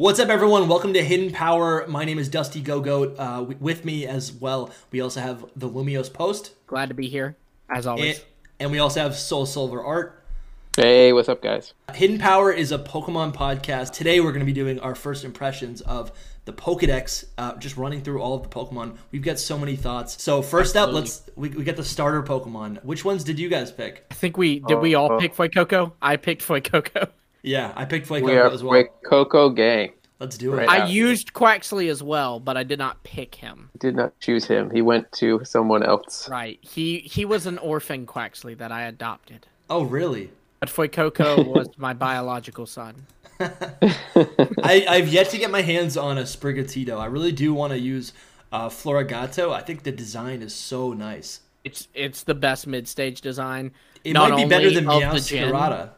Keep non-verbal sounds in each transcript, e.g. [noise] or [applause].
What's up, everyone? Welcome to Hidden Power. My name is Dusty Go Goat. Uh, with me as well, we also have the Lumiose Post. Glad to be here, as always. And, and we also have Soul Silver Art. Hey, what's up, guys? Hidden Power is a Pokemon podcast. Today, we're going to be doing our first impressions of the Pokedex, uh, just running through all of the Pokemon. We've got so many thoughts. So first Absolutely. up, let's we, we got the starter Pokemon. Which ones did you guys pick? I think we did. we all uh, pick Fuecoco. I picked Fuecoco. [laughs] Yeah, I picked Fuecoco as well. Fuecoco gang. Let's do it. Right I used Quaxly as well, but I did not pick him. Did not choose him. He went to someone else. Right. He he was an orphan Quaxly that I adopted. Oh, really? But Fuecoco [laughs] was my biological son. [laughs] I, I've yet to get my hands on a Sprigatito. I really do want to use uh, Floragato. I think the design is so nice. It's it's the best mid stage design. It might be better than Meowscarada.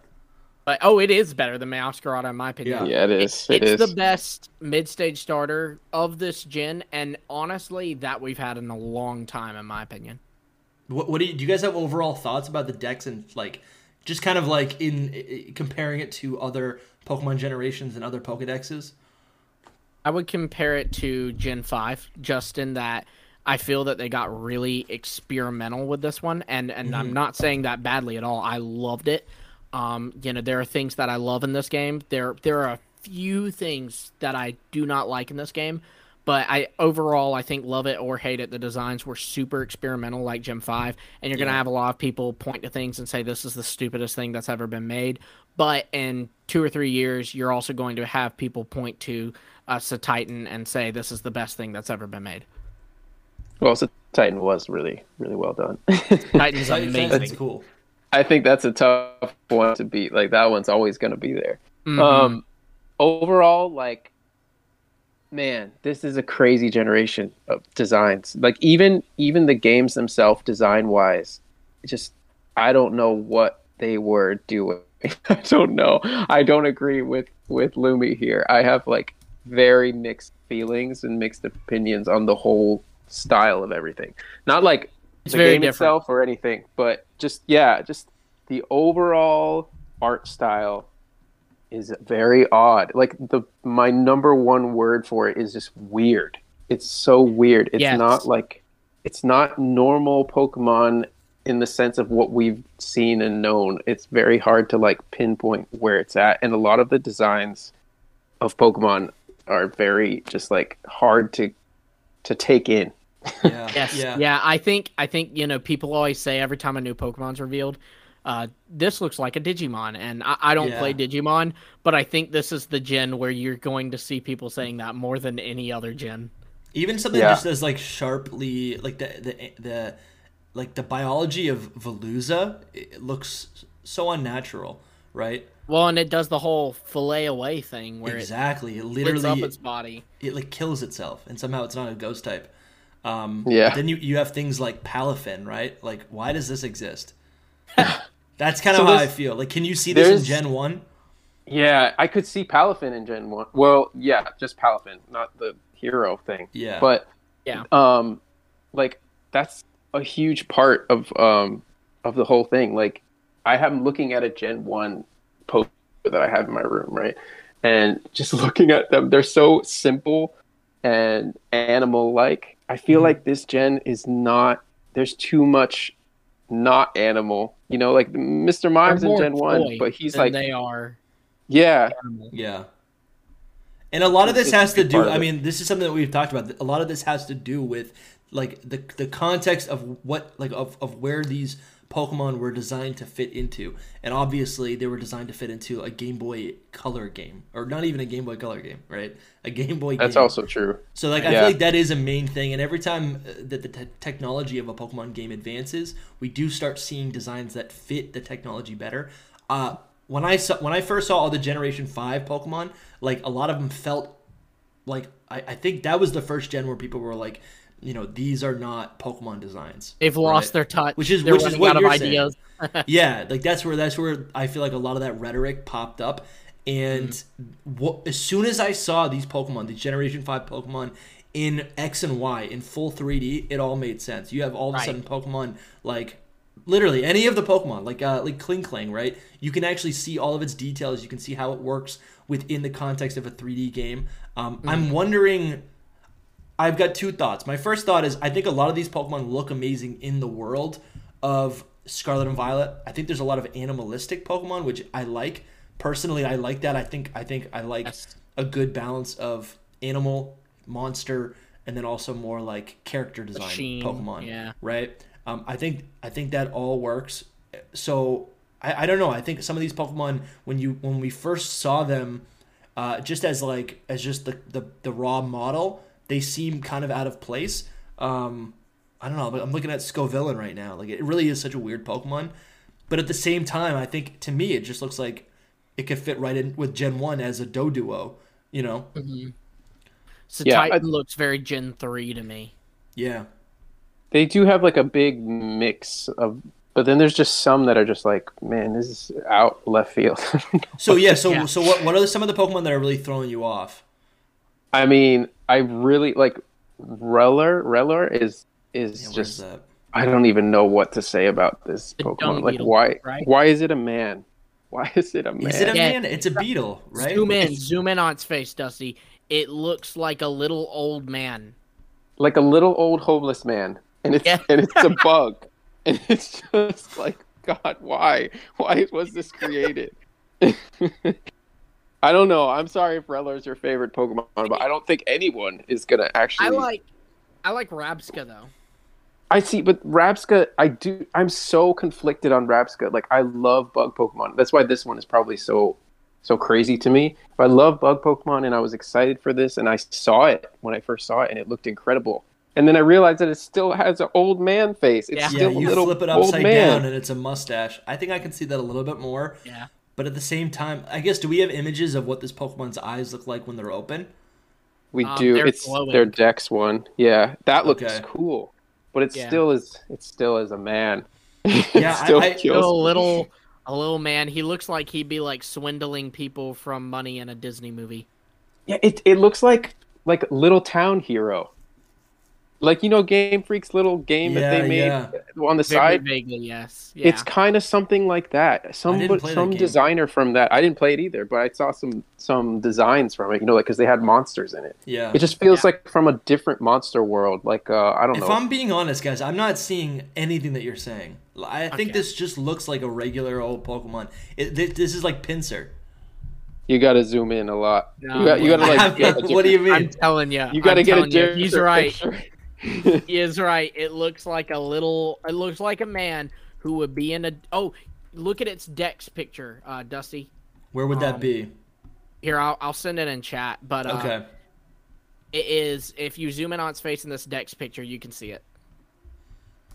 But oh, it is better than Meowscarada in my opinion. Yeah, yeah it is. It it's is. the best mid-stage starter of this gen, and honestly, that we've had in a long time, in my opinion. What, what do you do? You guys have overall thoughts about the decks and like, just kind of like in, in comparing it to other Pokemon generations and other Pokedexes? I would compare it to Gen Five, just in that. I feel that they got really experimental with this one, and and mm-hmm. I'm not saying that badly at all. I loved it. Um, you know, there are things that I love in this game. There there are a few things that I do not like in this game, but I overall I think love it or hate it. The designs were super experimental, like Gen Five, and you're yeah. gonna have a lot of people point to things and say this is the stupidest thing that's ever been made. But in two or three years, you're also going to have people point to us a Titan and say this is the best thing that's ever been made. Well, so Titan was really really well done. Titan's amazing. That's cool. I think that's a tough one to beat. Like that one's always going to be there. Mm-hmm. Um, overall, like, man, this is a crazy generation of designs. Like even even the games themselves, design wise, just I don't know what they were doing. [laughs] I don't know. I don't agree with with Lumi here. I have like very mixed feelings and mixed opinions on the whole style of everything. Not like it's the game different. itself or anything, but just yeah, just the overall art style is very odd. Like the my number one word for it is just weird. It's so weird. It's yes. not like it's not normal Pokemon in the sense of what we've seen and known. It's very hard to like pinpoint where it's at, and a lot of the designs of Pokemon are very just like hard to to take in. Yeah. [laughs] yes. Yeah. yeah. I think I think you know people always say every time a new Pokemon's revealed, uh, this looks like a Digimon, and I, I don't yeah. play Digimon, but I think this is the gen where you're going to see people saying that more than any other gen. Even something yeah. just as like sharply, like the the the like the biology of Veluza, it looks so unnatural, right? Well, and it does the whole fillet away thing where exactly it, it literally up its body. It like kills itself, and somehow it's not a ghost type. Um, yeah. Then you you have things like Palafin, right? Like, why does this exist? [laughs] That's kind of so how I feel. Like, can you see this in Gen One? Yeah, I could see Palafin in Gen One. Well, yeah, just Palafin, not the hero thing. Yeah. But yeah, um, like that's a huge part of um of the whole thing. Like, I am looking at a Gen One poster that I have in my room, right? And just [laughs] looking at them, they're so simple and animal like I feel mm-hmm. like this gen is not. There's too much not animal. You know, like Mr. Mimes in Gen One, but he's like they are. Yeah. Animal. Yeah. And a lot of this has to do. I mean, this is something that we've talked about. A lot of this has to do with like the the context of what like of, of where these Pokemon were designed to fit into. And obviously, they were designed to fit into a Game Boy Color game, or not even a Game Boy Color game, right? A Game Boy. That's game. also true. So, like, I yeah. feel like that is a main thing. And every time uh, that the te- technology of a Pokemon game advances, we do start seeing designs that fit the technology better. Uh, when I saw when I first saw all the Generation Five Pokemon, like a lot of them felt like I, I think that was the first gen where people were like, you know, these are not Pokemon designs. They've lost their touch, which is They're which is what you're saying. [laughs] [laughs] yeah, like that's where that's where I feel like a lot of that rhetoric popped up. And mm-hmm. what, as soon as I saw these Pokemon, the Generation Five Pokemon in X and Y in full 3D, it all made sense. You have all of a right. sudden Pokemon like literally any of the Pokemon, like uh, like Klinklang, right? You can actually see all of its details. You can see how it works within the context of a 3D game. Um, mm-hmm. I'm wondering. I've got two thoughts. My first thought is I think a lot of these Pokemon look amazing in the world of Scarlet and Violet. I think there's a lot of animalistic Pokemon, which I like. Personally, I like that. I think I think I like yes. a good balance of animal, monster, and then also more like character design Machine, Pokemon. Yeah. Right. Um, I think I think that all works. So I, I don't know. I think some of these Pokemon when you when we first saw them, uh, just as like as just the, the the raw model, they seem kind of out of place. Um, I don't know, but I'm looking at Scovillain right now. Like it really is such a weird Pokemon. But at the same time, I think to me it just looks like it could fit right in with Gen One as a Doduo. You know. Mm-hmm. So yeah, Titan I... looks very Gen Three to me. Yeah. They do have like a big mix of but then there's just some that are just like, man, this is out left field. [laughs] so yeah, so yeah. so what what are some of the Pokemon that are really throwing you off? I mean, I really like Rellor. Rellor is is yeah, just I don't even know what to say about this the Pokemon. Like beetle, why right? why is it a man? [laughs] Why is it a man? Is it a man? It's a beetle, right? Zoom in, [laughs] zoom in on its face, Dusty. It looks like a little old man. Like a little old homeless man. And it's yeah. and it's a [laughs] bug. and it's just like god why why was this created i don't know i'm sorry if Rellor is your favorite pokemon but i don't think anyone is gonna actually i like i like rabsca though i see but rabsca i do i'm so conflicted on rabsca like i love bug pokemon that's why this one is probably so so crazy to me but i love bug pokemon and i was excited for this and i saw it when i first saw it and it looked incredible and then I realized that it still has an old man face. It's yeah. still yeah, you a little flip it upside down and it's a mustache. I think I can see that a little bit more. Yeah. But at the same time, I guess do we have images of what this Pokemon's eyes look like when they're open? We um, do. It's glowing. their Dex one. Yeah, that looks okay. cool. But it yeah. still is. It still is a man. [laughs] Yeah, still I, I [laughs] a little, a little man. He looks like he'd be like swindling people from money in a Disney movie. Yeah, it it looks like like little town hero like you know Game Freak's little game yeah, that they made yeah. on the Very side. Vaguely, yes. Yeah. It's kind of something like that. Some some designer from that. I didn't play it either, but I saw some some designs from it. You know, like because they had monsters in it. Yeah. It just feels like from a different monster world. Like uh, I don't if know. If I'm being honest, guys, I'm not seeing anything that you're saying. I think okay. this just looks like a regular old Pokemon. It, this is like Pinsir. You got to zoom in a lot. No, you got you got to like. [laughs] what do you mean? I'm telling you. You got to get a different. He's right. Picture. He is right. It looks like a little. It looks like a man who would be in a. Oh, look at its Dex picture, uh, Dusty. Where would that um, be? Here, I'll I'll send it in chat. But uh, okay, it is. If you zoom in on its face in this Dex picture, you can see it.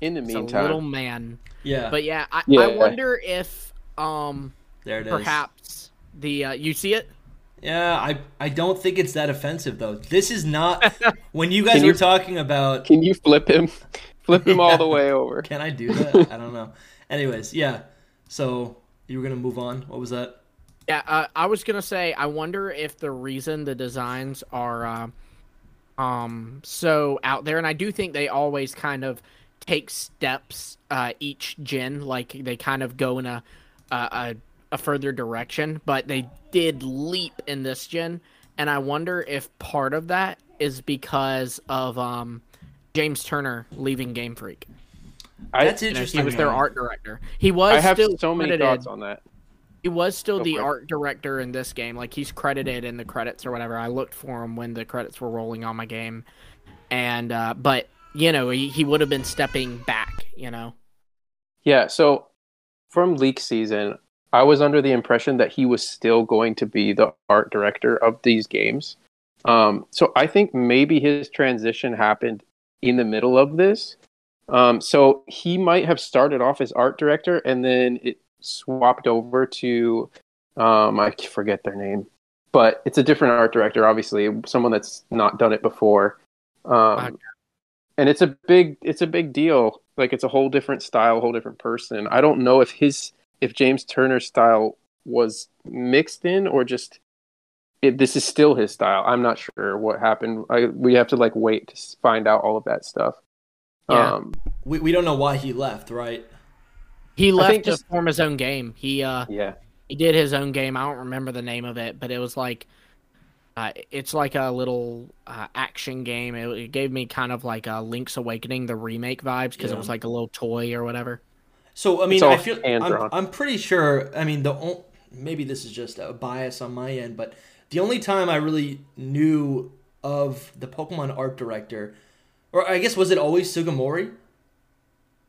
In the meantime, it's a little man. Yeah. But yeah, I, yeah. I wonder if um there it perhaps is. the uh, you see it yeah, I I don't think it's that offensive though. This is not [laughs] when you guys you, were talking about. Can you flip him? [laughs] Flip him yeah. all the way over. Can I do that? I don't know. [laughs] Anyways, yeah. So you were gonna move on. What was that? Yeah, uh, I was gonna say. I wonder if the reason the designs are uh, um so out there, and I do think they always kind of take steps uh, each gen. Like they kind of go in a a a further direction, but they did leap in this gen, and I wonder if part of that is because of um, James Turner leaving Game Freak. That's interesting. he was their art director. He was. I have still so many credited. thoughts on that. He was still Go the art director in this game. Like he's credited in the credits or whatever. I looked for him when the credits were rolling on my game, and uh, but you know he, he would have been stepping back. You know. Yeah. So from leak season, I was under the impression that he was still going to be the art director of these games. Um, so I think maybe his transition happened in the middle of this. Um, so he might have started off as art director and then it swapped over to um, I forget their name, but it's a different art director, obviously, someone that's not done it before. Um, and it's a big it's a big deal. Like it's a whole different style, whole different person. I don't know if his if James Turner's style was mixed in or just it, this is still his style. I'm not sure what happened. I, we have to like wait to find out all of that stuff. Yeah. Um, we we don't know why he left, right? He left to just, form his own game. He uh yeah he did his own game. I don't remember the name of it, but it was like uh, it's like a little uh, action game. It, it, gave me kind of like a Link's Awakening, the remake vibes, because yeah. it was like a little toy or whatever. So I mean, I feel I'm, I'm, pretty sure. I mean, the maybe this is just a bias on my end, but the only time I really knew of the Pokemon art director, or I guess was it always Sugimori?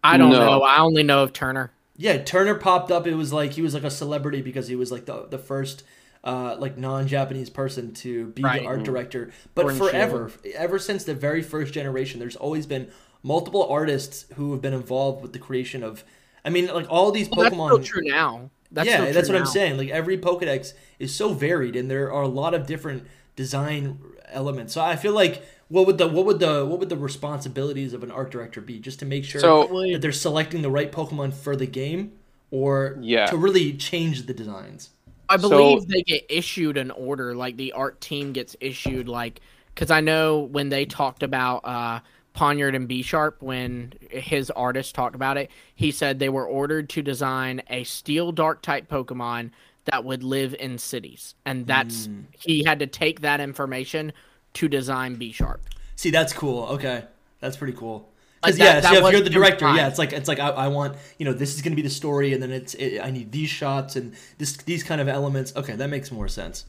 I don't no. know. I only know of Turner. Yeah, Turner popped up. It was like he was like a celebrity because he was like the the first uh, like non-Japanese person to be right. the art director. But forever, ever since the very first generation, there's always been multiple artists who have been involved with the creation of. I mean, like all these well, Pokemon. That's true now. That's yeah, that's what now. I'm saying. Like every Pokedex is so varied, and there are a lot of different design elements. So I feel like what would the what would the what would the responsibilities of an art director be just to make sure so, that they're selecting the right Pokemon for the game or yeah. to really change the designs? I believe so, they get issued an order, like the art team gets issued like because I know when they talked about uh, Pawniard and Bisharp, when his artist talked about it, he said they were ordered to design a steel dark type Pokemon that would live in cities, and that's mm. he had to take that information to design Bisharp. See, that's cool. Okay, that's pretty cool. Because like yeah, so if you're the director, yeah, it's like it's like I, I, want you know this is going to be the story, and then it's it, I need these shots and this these kind of elements. Okay, that makes more sense.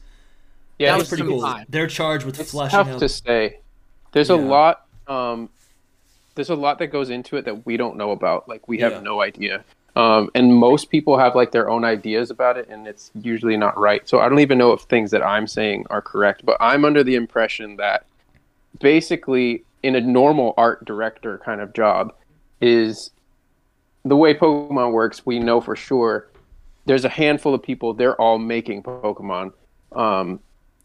Yeah, that's pretty cool. They're charged with it's fleshing tough out. to say. There's yeah. a lot. Um, there's a lot that goes into it that we don't know about. Like we have yeah. no idea. Um, and most people have like their own ideas about it, and it's usually not right. So I don't even know if things that I'm saying are correct. But I'm under the impression that basically, in a normal art director kind of job, is the way Pokemon works. We know for sure there's a handful of people. They're all making Pokemon um,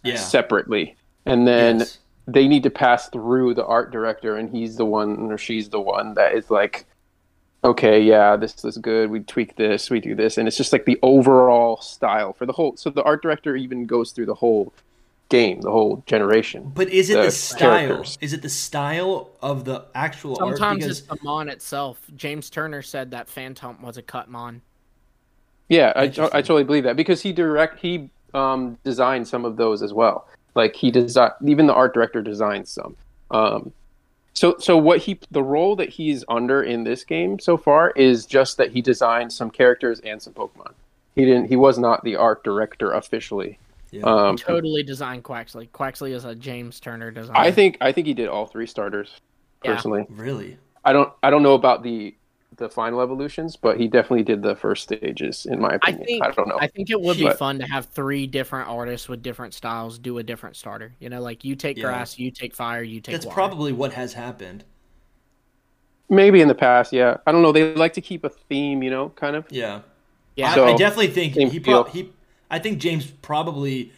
yeah. separately, and then. Yes. They need to pass through the art director, and he's the one or she's the one that is like, okay, yeah, this is good. We tweak this, we do this, and it's just like the overall style for the whole. So the art director even goes through the whole game, the whole generation. But is it the, the style? Characters. Is it the style of the actual Sometimes art? Sometimes it's the mon itself. James Turner said that Phantom was a cut mon. Yeah, I, I totally believe that because he direct he um, designed some of those as well. Like he designed, even the art director designed some. Um, so, so what he the role that he's under in this game so far is just that he designed some characters and some Pokemon. He didn't. He was not the art director officially. Yeah. Um, totally designed Quaxly. Quaxly is a James Turner design. I think. I think he did all three starters. Personally, yeah. really. I don't. I don't know about the the final evolutions, but he definitely did the first stages, in my opinion. I, think, I don't know. I think it would be but, fun to have three different artists with different styles do a different starter. You know, like you take yeah. grass, you take fire, you take. That's water. probably what has happened. Maybe in the past, yeah. I don't know. They like to keep a theme, you know, kind of. Yeah. Yeah. So, I, I, definitely think he pro- he. I think James probably,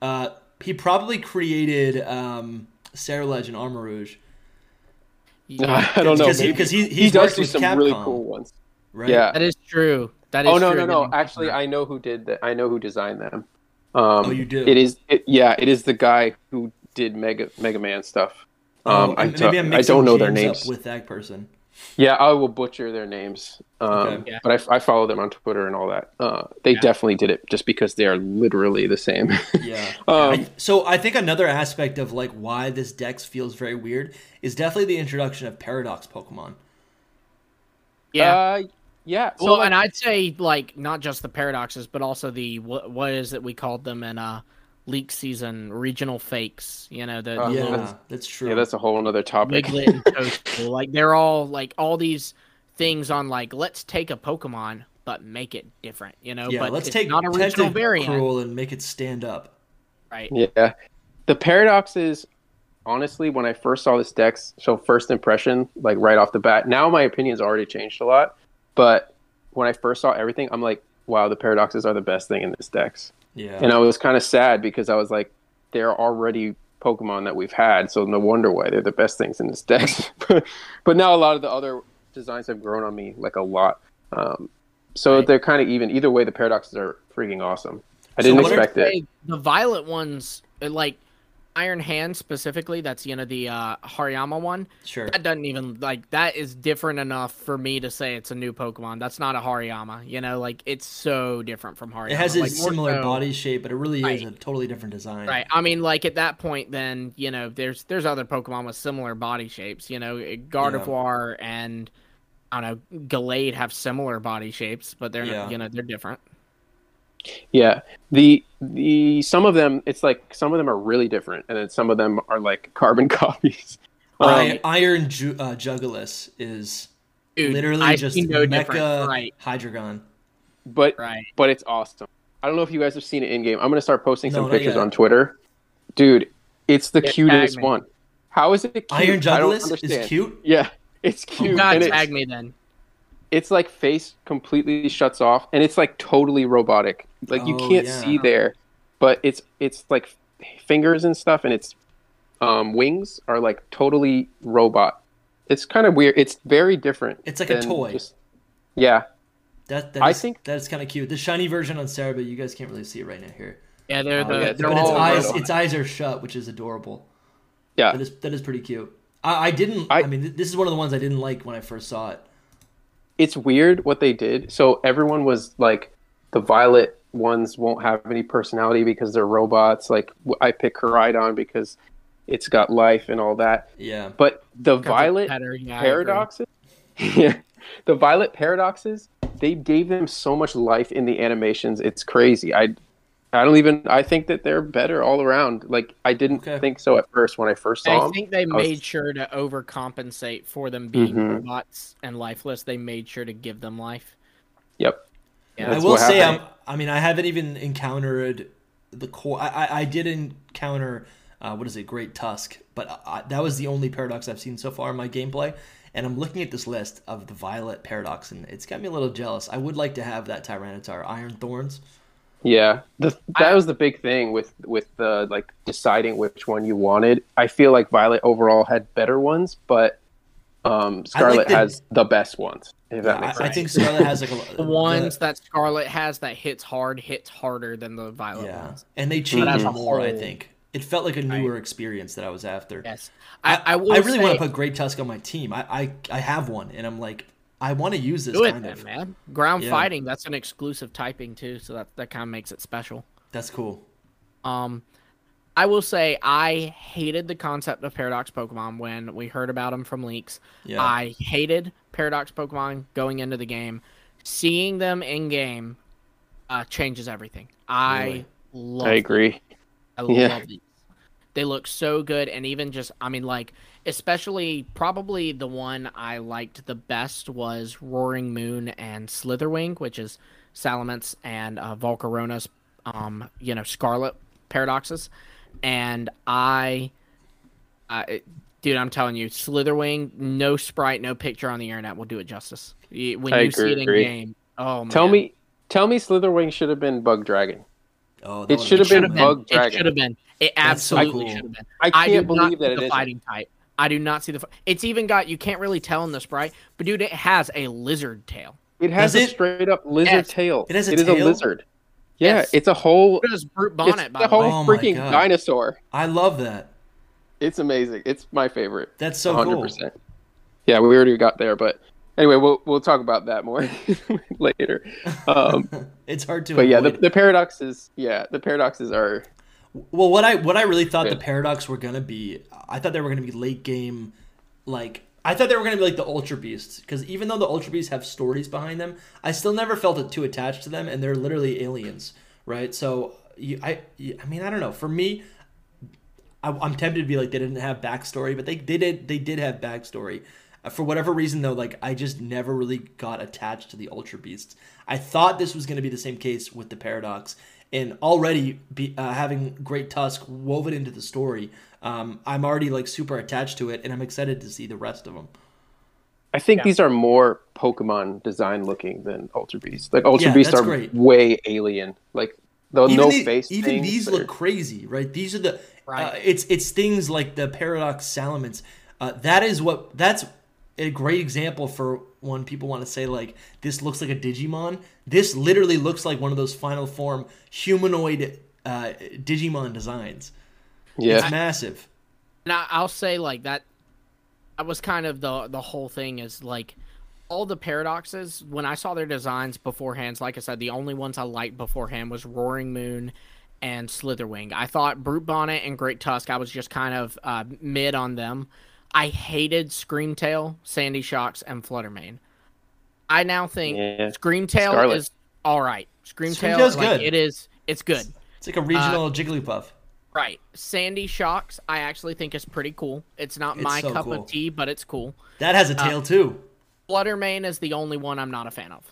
uh, he probably created um, Ceruledge and Armarouge [laughs] I don't know because he, he, he does do some Capcom, really cool ones. Right? Yeah, that is true. That is. Oh no true. no no! Actually, I know who did that. I know who designed them. Um, oh, you do. It is. It, yeah, it is the guy who did Mega Mega Man stuff. Oh, um, oh, I, maybe I'm I don't know their names up with that person. Yeah, I will butcher their names. Um, okay. yeah. But I, I, follow them on Twitter and all that. Uh, they yeah. definitely did it just because they are literally the same. [laughs] yeah. um, I, so I think another aspect of like why this Dex feels very weird is definitely the introduction of Paradox Pokemon. Yeah. Uh, yeah. So well, like, and I'd say like not just the paradoxes, but also the what, what is it we called them in uh leak season regional fakes. You know the uh, yeah, little, that's true. Yeah, that's a whole other topic. Wiglett [laughs] like they're all like all these things on like let's take a Pokemon but make it different. You know, yeah, but let's take not a regional variant Cruel and make it stand up. Right. Yeah, the paradoxes. Honestly, when I first saw this dex, so first impression, like right off the bat. Now my opinion's already changed a lot, but when I first saw everything, I'm like, wow, the paradoxes are the best thing in this dex. Yeah. And I was kind of sad because I was like, they're already Pokemon that we've had, so no wonder why they're the best things in this deck. [laughs] but now a lot of the other designs have grown on me like a lot. Um, so right. they're kind of even. Either way, the paradoxes are freaking awesome. I didn't expect it. The violet ones, like Iron Hand specifically, that's you know the uh, Hariyama one. Sure. That doesn't even like that is different enough for me to say it's a new Pokemon. That's not a Hariyama. You know, like it's so different from Hariyama. It has a like, similar so, body shape, but it really right. is a totally different design. Right. I mean, like at that point, then you know, there's there's other Pokemon with similar body shapes. You know, Gardevoir yeah. and I don't know, Gallade have similar body shapes, but they're yeah. you know they're different. Yeah, the the some of them it's like some of them are really different, and then some of them are like [laughs] carbon [laughs] copies. Um, Iron Ju- uh, Jugulis is Dude, literally I just no Mecha right. Hydreigon. But right. but it's awesome. I don't know if you guys have seen it in game. I'm gonna start posting no, some pictures on Twitter. Dude, it's the cutest one. How is it cute? Iron Jugulis is cute. Yeah, it's cute. Oh, God, tag me then. It's like face completely shuts off, and it's like totally robotic. Like you oh, can't yeah. see there, but it's it's like fingers and stuff, and its um, wings are like totally robot. It's kind of weird. It's very different. It's like a toy. Just, yeah. That, that I is, think that is kind of cute. The shiny version on Sarah, but you guys can't really see it right now here. Yeah, they're the. Uh, they're but its eyes, its eyes are shut, which is adorable. Yeah, that is that is pretty cute. I, I didn't. I, I mean, this is one of the ones I didn't like when I first saw it. It's weird what they did. So everyone was like, the violet ones won't have any personality because they're robots. Like I pick Koraidon because it's got life and all that. Yeah. But the violet yeah, paradoxes, [laughs] yeah, the violet paradoxes, they gave them so much life in the animations. It's crazy. I I don't even. I think that they're better all around. Like I didn't okay. think so at first when I first saw I them. I think they made sure to overcompensate for them being mm-hmm. robots and lifeless. They made sure to give them life. Yep. Yeah. I will say, I'm, I mean, I haven't even encountered the core. I, I, I did encounter uh, what is it, Great Tusk, but I, that was the only paradox I've seen so far in my gameplay. And I'm looking at this list of the Violet paradox, and it's got me a little jealous. I would like to have that Tyranitar Iron Thorns. Yeah, the, that I, was the big thing with with the like deciding which one you wanted. I feel like Violet overall had better ones, but um, Scarlet like the, has the best ones. If yeah, that makes I, sense. I think Scarlet has like a, [laughs] the ones the, that Scarlet has that hits hard hits harder than the Violet yeah. ones. And they changed mm-hmm. more. I think it felt like a newer right. experience that I was after. Yes, I I, I really say, want to put Great Tusk on my team. I, I I have one, and I'm like I want to use this Do kind it, of man. Ground yeah. fighting, that's an exclusive typing too, so that that kind of makes it special. That's cool. Um I will say I hated the concept of Paradox Pokemon when we heard about them from leaks. Yeah. I hated Paradox Pokemon going into the game. Seeing them in game uh, changes everything. I really? love I agree. I yeah. love these. They look so good and even just I mean like especially probably the one I liked the best was Roaring Moon and Slitherwing, which is Salamence and uh, Volcarona's, um, you know, Scarlet paradoxes, and I, uh, dude, I'm telling you, Slitherwing, no sprite, no picture on the internet will do it justice. When I you agree, see it in agree. game, oh man. Tell me, tell me, Slitherwing should have been Bug Dragon. Oh, it should have been, been Bug Dragon. It should have been. It absolutely so cool. should have been. I can't I believe that it is fighting type. I do not see the. It's even got. You can't really tell in the sprite, but dude, it has a lizard tail. It has a it? straight up lizard yes. tail. It has a it tail? is a lizard. Yeah, yes. it's a whole. It is brute bonnet. It's the whole oh freaking dinosaur. I love that. It's amazing. It's my favorite. That's so 100%. cool. Yeah, we already got there, but anyway, we'll we'll talk about that more [laughs] later. Um, [laughs] it's hard to. But avoid. yeah, the, the paradoxes. Yeah, the paradoxes are well, what I what I really thought the paradox were gonna be, I thought they were gonna be late game, like I thought they were gonna be like the Ultra Beasts, because even though the Ultra Beasts have stories behind them, I still never felt it too attached to them, and they're literally aliens, right? So you, I I mean I don't know. For me, I, am tempted to be like they didn't have backstory, but they, they did they did have backstory. Uh, for whatever reason though, like I just never really got attached to the Ultra Beasts. I thought this was going to be the same case with the Paradox, and already be, uh, having Great Tusk woven into the story, um, I'm already like super attached to it, and I'm excited to see the rest of them. I think yeah. these are more Pokemon design looking than Ultra Beasts. Like Ultra yeah, Beasts are great. way alien. Like The even no the- face. even things these are- look crazy, right? These are the Right. uh, it's it's things like the paradox salamence. Uh, that is what that's a great example for when people want to say like this looks like a Digimon. This literally looks like one of those final form humanoid uh, Digimon designs. Yeah. It's massive. And I, I'll say like that. That was kind of the the whole thing is like all the paradoxes. When I saw their designs beforehand, like I said, the only ones I liked beforehand was Roaring Moon and Slitherwing. I thought Brute Bonnet and Great Tusk. I was just kind of uh, mid on them. I hated Screamtail, Sandy Shocks, and Fluttermane. I now think Yeah. Screamtail Scarlet. is all right. Screamtail, Screamtail's like good. it is. It's good. It's like a regional Jigglypuff. Right. Sandy Shocks, I actually think is pretty cool. It's not It's my so cup cool. of tea, but it's cool. That has a tail too. Fluttermane is the only one I'm not a fan of.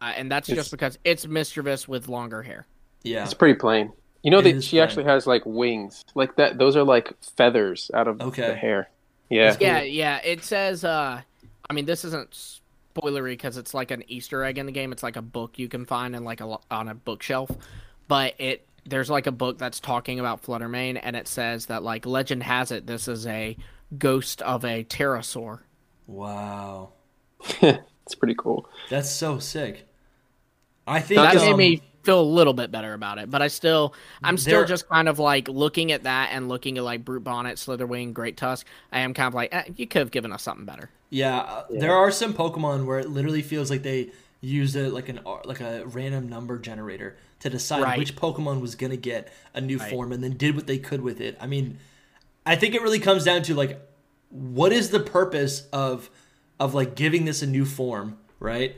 Uh, and that's It's- just because it's mischievous with longer hair. Yeah. It's pretty plain. You know that she plain. actually has like wings, like that. Those are like feathers out of Okay. the hair. Yeah. Yeah, yeah. It says, uh, I mean, this isn't spoilery because it's like an Easter egg in the game. It's like a book you can find in like a on a bookshelf, but it there's like a book that's talking about Fluttermane, and it says that like legend has it this is a ghost of a pterosaur. Wow. [laughs] it's pretty cool. That's so sick. I think that made um, me feel a little bit better about it. But I still, I'm still There- just kind of like looking at that and looking at like Brute Bonnet, Slitherwing, Great Tusk. I am kind of like, eh, you could have given us something better. Yeah, uh, there are some Pokemon where it literally feels like they used a like an ar- like a random number generator to decide Right. which Pokemon was gonna get a new Right. form, and then did what they could with it. I mean, I think it really comes down to like, what is the purpose of of like giving this a new form, right?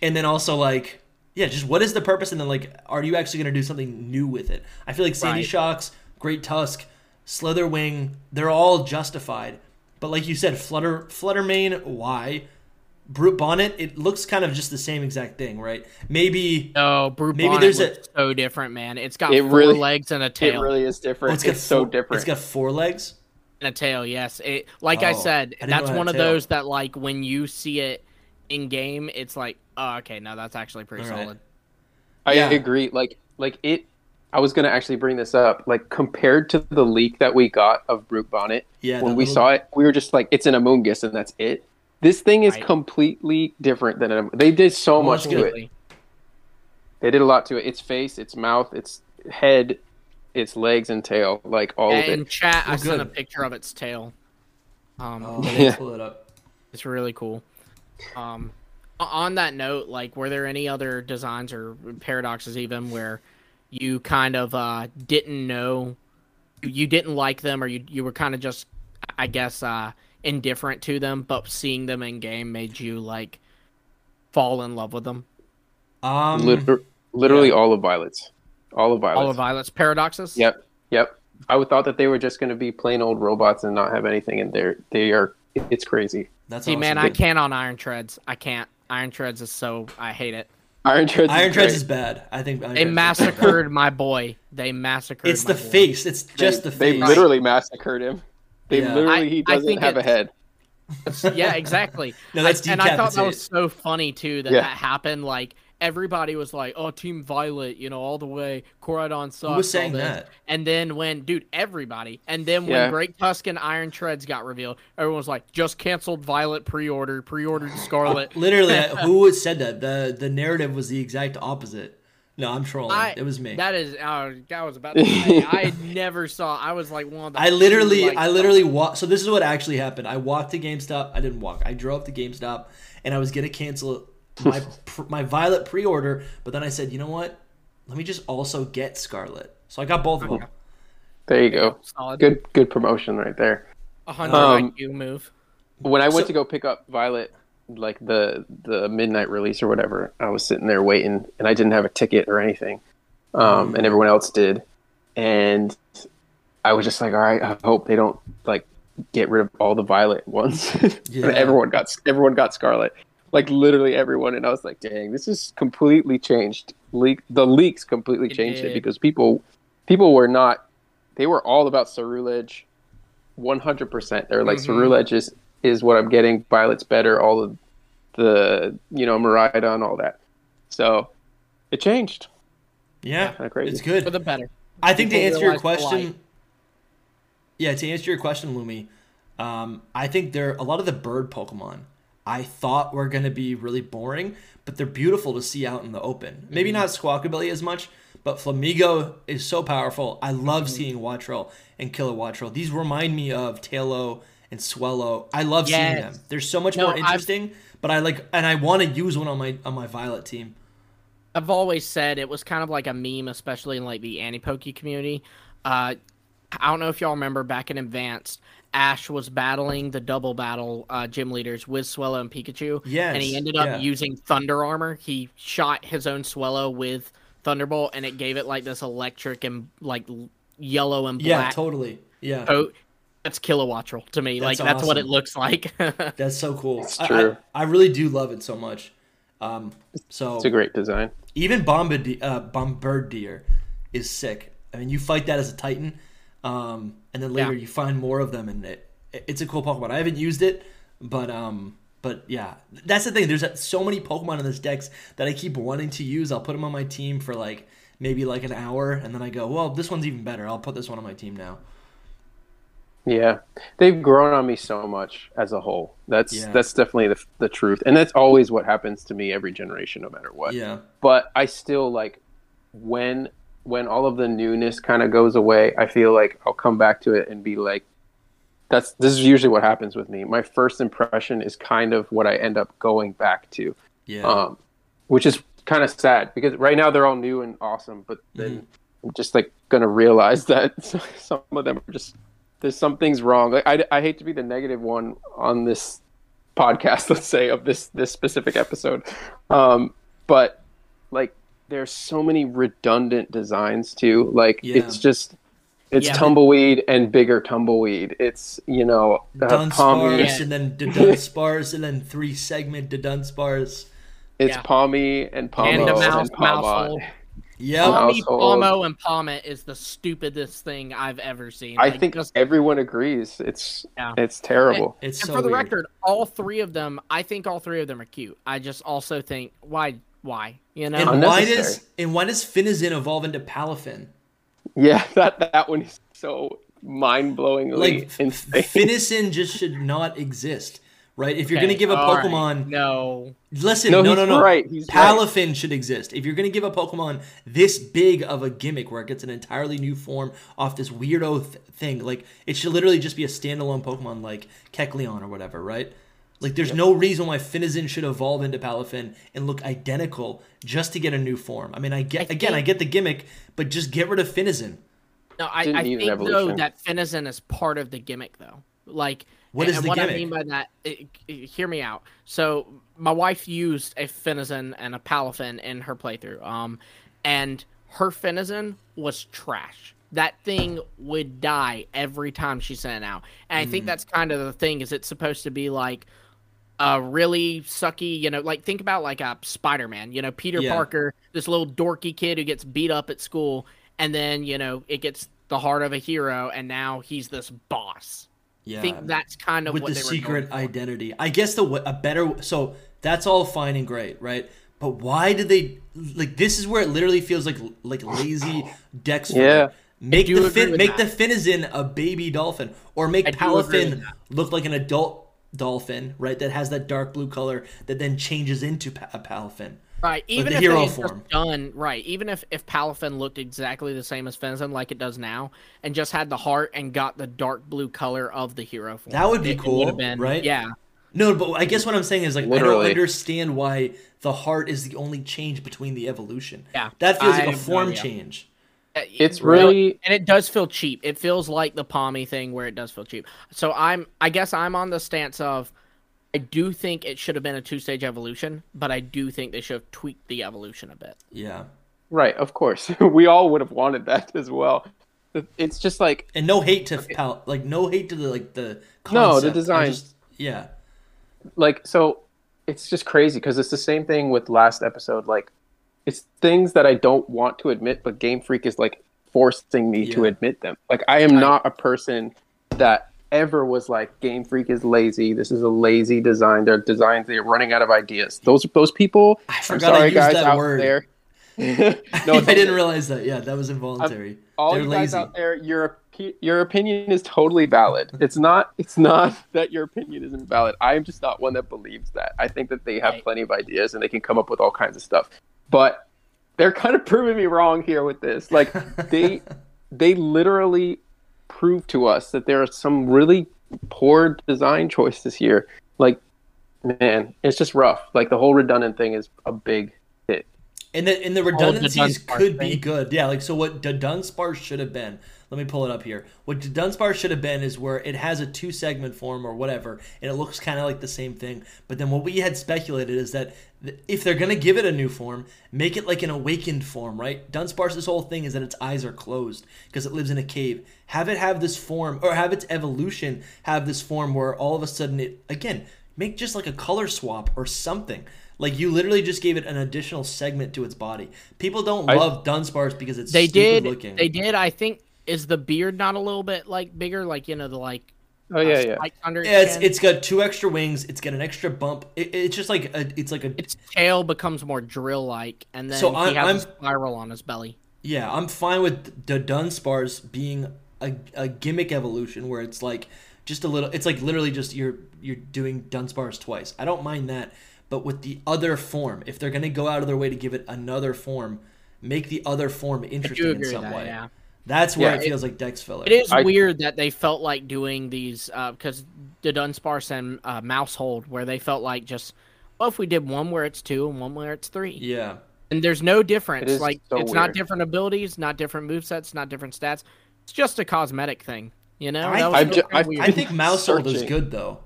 And then also like, yeah, just what is the purpose? And then like, are you actually gonna do something new with it? I feel like Sandy Right. Shocks, Great Tusk, Slitherwing, they're all justified. But like you said, Flutter Fluttermane, why? Brute Bonnet, it looks kind of just the same exact thing, right? Maybe No, Brute Maybe Bonnet there's a- so different, man. It's got It four really- legs and a It tail. really is different. oh, it's got so four- different. It's got four legs. and a tail, yes. It like I Oh, said, I that's one of tail. those that like when you see it in game, it's like, oh, okay, no, that's actually pretty All right. solid. I Yeah. agree. Like like it. I was gonna actually bring this up. Like compared to the leak that we got of Brute Bonnet, Yeah, when we little- saw it, we were just like, it's an Amoonguss and that's it. This thing is Right. completely different than an. They did so much to it. They did a lot to it. Its face, its mouth, its head, its legs and tail, like all of it. In it. chat, I Well, sent a picture of its tail. Um, Oh, [laughs] Yeah. pull it up. It's really cool. Um, on that note, like, were there any other designs or paradoxes even where you kind of uh, didn't know, you didn't like them, or you you were kind of just, I guess, uh, indifferent to them, but seeing them in game made you like fall in love with them? Um, Liter- literally yeah. all of violets, all of violets. All of Violet's paradoxes. Yep, yep. I would thought that they were just going to be plain old robots and not have anything in there. They are. It's crazy. that's See, awesome. man, I can't on Iron Treads. I can't. Iron Treads is so I hate it. Iron Treads. Iron is Treads great. is bad. I think Iron They Treads massacred my boy. They massacred. It's my the boy. face. It's They- just the They literally massacred him. They Yeah. literally. I- he doesn't have a head. yeah, exactly. [laughs] No, that's I, and I thought that was so funny too that Yeah. that happened. Like everybody was like, "Oh, Team Violet," you know, all the way. Koraidon sucks. Who was saying that? And then when, dude, everybody. And then when Yeah. Great Tusk and Iron Treads got revealed, everyone was like, "Just canceled Violet pre-order, pre-ordered oh, Scarlet." Literally, [laughs] who said that? The the narrative was the exact opposite. No, I'm trolling. I, it was me. That is, uh, I was about to [laughs] say, I never saw. I was like one of the. I literally, few, like, I literally walked. So this is what actually happened. I walked to GameStop. I didn't walk. I drove to GameStop, and I was gonna cancel my [laughs] pr- my Violet pre-order. But then I said, you know what? Let me just also get Scarlet. So I got both of them. There you go. solid. Good, good promotion right there. A hundred Um, IQ move. When I went So- to go pick up Violet, like the the midnight release or whatever, I was sitting there waiting, and I didn't have a ticket or anything, um, and everyone else did, and I was just like, all right, I hope they don't like get rid of all the Violet ones. [laughs] Yeah. and everyone got everyone got Scarlet, like literally everyone, and I was like, dang, this is completely changed. Leak the leaks completely It changed it did. because people people were not they were all about Ceruledge, one hundred percent. They're like Mhm. Ceruledge is is what I'm getting. Violet's better. All of the you know Miraidon, all that. So it changed. Yeah, Kinda crazy. it's good. For the better. I think to answer your question, light. yeah, to answer your question, Lumi, um, I think there a lot of the bird Pokemon I thought were going to be really boring, but they're beautiful to see out in the open. Maybe Mm-hmm. not Squawkabilly as much, but Flamigo is so powerful. I love Mm-hmm. seeing Wattrel and Kilowattrel. These remind me of Taillow and Swellow. I love seeing them. They're so much No, more I've- interesting. But I like, and I want to use one on my on my Violet team. I've always said it was kind of like a meme, especially in like the anti-poke community. Uh, I don't know if y'all remember back in Advanced, Ash was battling the double battle uh, gym leaders with Swellow and Pikachu. Yes, and he ended up yeah. using Thunder Armor. He shot his own Swellow with Thunderbolt, and it gave it like this electric and like yellow and black. Yeah, totally. Yeah, coat. That's Kilowattrel to me. like That's that's what it looks like. [laughs] That's so cool. It's I- true. I, I, really do love it so much. Um, so It's a great design. even Bombirdier, uh, Bombirdier is sick. I mean, you fight that as a Titan, um, and then later Yeah. you find more of them, and it, it's a cool Pokemon. I haven't used it, but um, but yeah, that's the thing. There's so many Pokemon in this decks that I keep wanting to use. I'll put them on my team for like maybe like an hour, and then I go, well, this one's even better. I'll put this one on my team now. Yeah, they've grown on me so much as a whole. That's Yeah. that's definitely the the truth, and that's always what happens to me every generation, no matter what. Yeah, But I still like when when all of the newness kind of goes away. I feel like I'll come back to it and be like, that's this is usually what happens with me. My first impression is kind of what I end up going back to, yeah, um, which is kind of sad because right now they're all new and awesome, but then Mm-hmm. I'm just like gonna realize [laughs] that some of them are just there's something's wrong. Like I, I hate to be the negative one on this podcast, [laughs] let's say of this this specific episode, um, but like there's so many redundant designs too. Like Yeah. it's just it's Yeah, but- tumbleweed and bigger tumbleweed. It's you know uh, Pawmi, Dunsparce, and then Dunsparce, [laughs] and then three segment Dunsparce. it's Yeah. Pawmi and Pawmo and a and, mouse, Pawmot. mousehole. Yep. Pawmi, Household. Pawmo, and Pawmot is the stupidest thing I've ever seen. I Like, think just- everyone agrees. It's Yeah. it's terrible. It's and so for the weird. record, all three of them, I think all three of them are cute. I just also think why, why, you know? And why does and why does Finizen evolve into Palafin? Yeah, [laughs] that that one is so mind-blowingly Like insane. Finizen just should not exist, right? If you're Okay, gonna give a all right. Pokemon, no, listen, No, no, no, he's no, right, he's Palafin should exist. If you're gonna give a Pokemon this big of a gimmick where it gets an entirely new form off this weirdo th- thing, like it should literally just be a standalone Pokemon like Kecleon or whatever, right? Like, there's no reason why Finizen should evolve into Palafin and look identical just to get a new form. I mean, I get I again, I get the gimmick, but just get rid of Finizen. no, I, I think though that Finizen is part of the gimmick though. Like, What and, is the what gimmick? I mean by that? It, it- hear me out. So my wife used a Finizen and a Palafin in her playthrough, um, and her Finizen was trash. That thing would die every time she sent it out, and I Mm. think that's kind of the thing. Is it's supposed to be like a really sucky, you know, like think about like a Spider-Man, you know, Peter Yeah. Parker, this little dorky kid who gets beat up at school, and then you know it gets the heart of a hero, and now he's this boss. Yeah, I think that's kind of with what the they secret going identity. I guess the a better so that's all fine and great, right? But why did they like this? Is where it literally feels like like lazy Dex. Yeah. make the agree fin make that. the Finizen a baby dolphin, or make I do agree with Palafin look like an adult dolphin, right? That has that dark blue color that then changes into a Palafin. Right, even the if hero they had form. just done right, even if if Palafin looked exactly the same as Finizen like it does now, and just had the heart and got the dark blue color of the hero form, That would be it- it cool, would've been- right? Yeah, No, but I guess what I'm saying is like I don't understand why the heart is the only change between the evolution. Yeah, that feels I like a have no form change. Uh, It's really- and it does feel cheap. It feels like the Pawmi thing where it does feel cheap. So I'm, I guess I'm on the stance of, I do think it should have been a two stage evolution, but I do think they should have tweaked the evolution a bit. Yeah. Right, of course. [laughs] we all would have wanted that [laughs] as well. It's just like and no hate to pal like no hate to the like the No, the design. just- yeah like so it's just crazy because it's the same thing with last episode like it's things that i don't want to admit but game freak is like forcing me to admit them like i am not a person that ever was like game freak is lazy this is a lazy design they're designs they're running out of ideas those those people I i'm forgot I sorry used guys that out word. there [laughs] no, I didn't realize that. Yeah, that was involuntary. All They're you guys lazy. out there, your your opinion is totally valid. It's not. It's not [laughs] that your opinion isn't valid. I'm just not one that believes that. I think that they have right. plenty of ideas and they can come up with all kinds of stuff. But they're kind of proving me wrong here with this. Like [laughs] they they literally prove to us that there are some really poor design choices here. Like man, it's just rough. Like the whole redundant thing is a big hit. And the and the redundancies the could be good. Yeah, like so what the Dunsparce should have been. Let me pull it up here. What the Dunsparce should have been is where it has a two segment form or whatever, and it looks kind of like the same thing. But then what we had speculated is that if they're gonna give it a new form, make it like an awakened form, right? Dunsparce's whole thing is that its eyes are closed because it lives in a cave. Have it have this form, or have its evolution have this form where all of a sudden it again make just like a color swap or something. Like you literally just gave it an additional segment to its body. People don't I, love Dunsparce because it's they did looking. they did. I think is the beard not a little bit like bigger, like you know the like. Oh yeah, uh, yeah. Under yeah, it's, it's got two extra wings. It's got an extra bump. It, it's just like a, it's like a. Its tail becomes more drill like, and then so he I'm, has I'm, a spiral on his belly. Yeah, I'm fine with the Dunsparce being a, a gimmick evolution where it's like just a little. It's like literally just you're you're doing Dunsparce twice. I don't mind that, but with the other form, if they're gonna go out of their way to give it another form, make the other form interesting in some that, way. Yeah. That's where yeah, it feels like Dex filler. It is I, weird that they felt like doing these because uh, the Dunsparce and uh, Maushold, where they felt like just well, if we did one where it's two and one where it's three, yeah, and there's no difference. It like so it's weird. not different abilities, not different move sets, not different stats. It's just a cosmetic thing. You know, I, I, ju- I, I think Maushold is good though.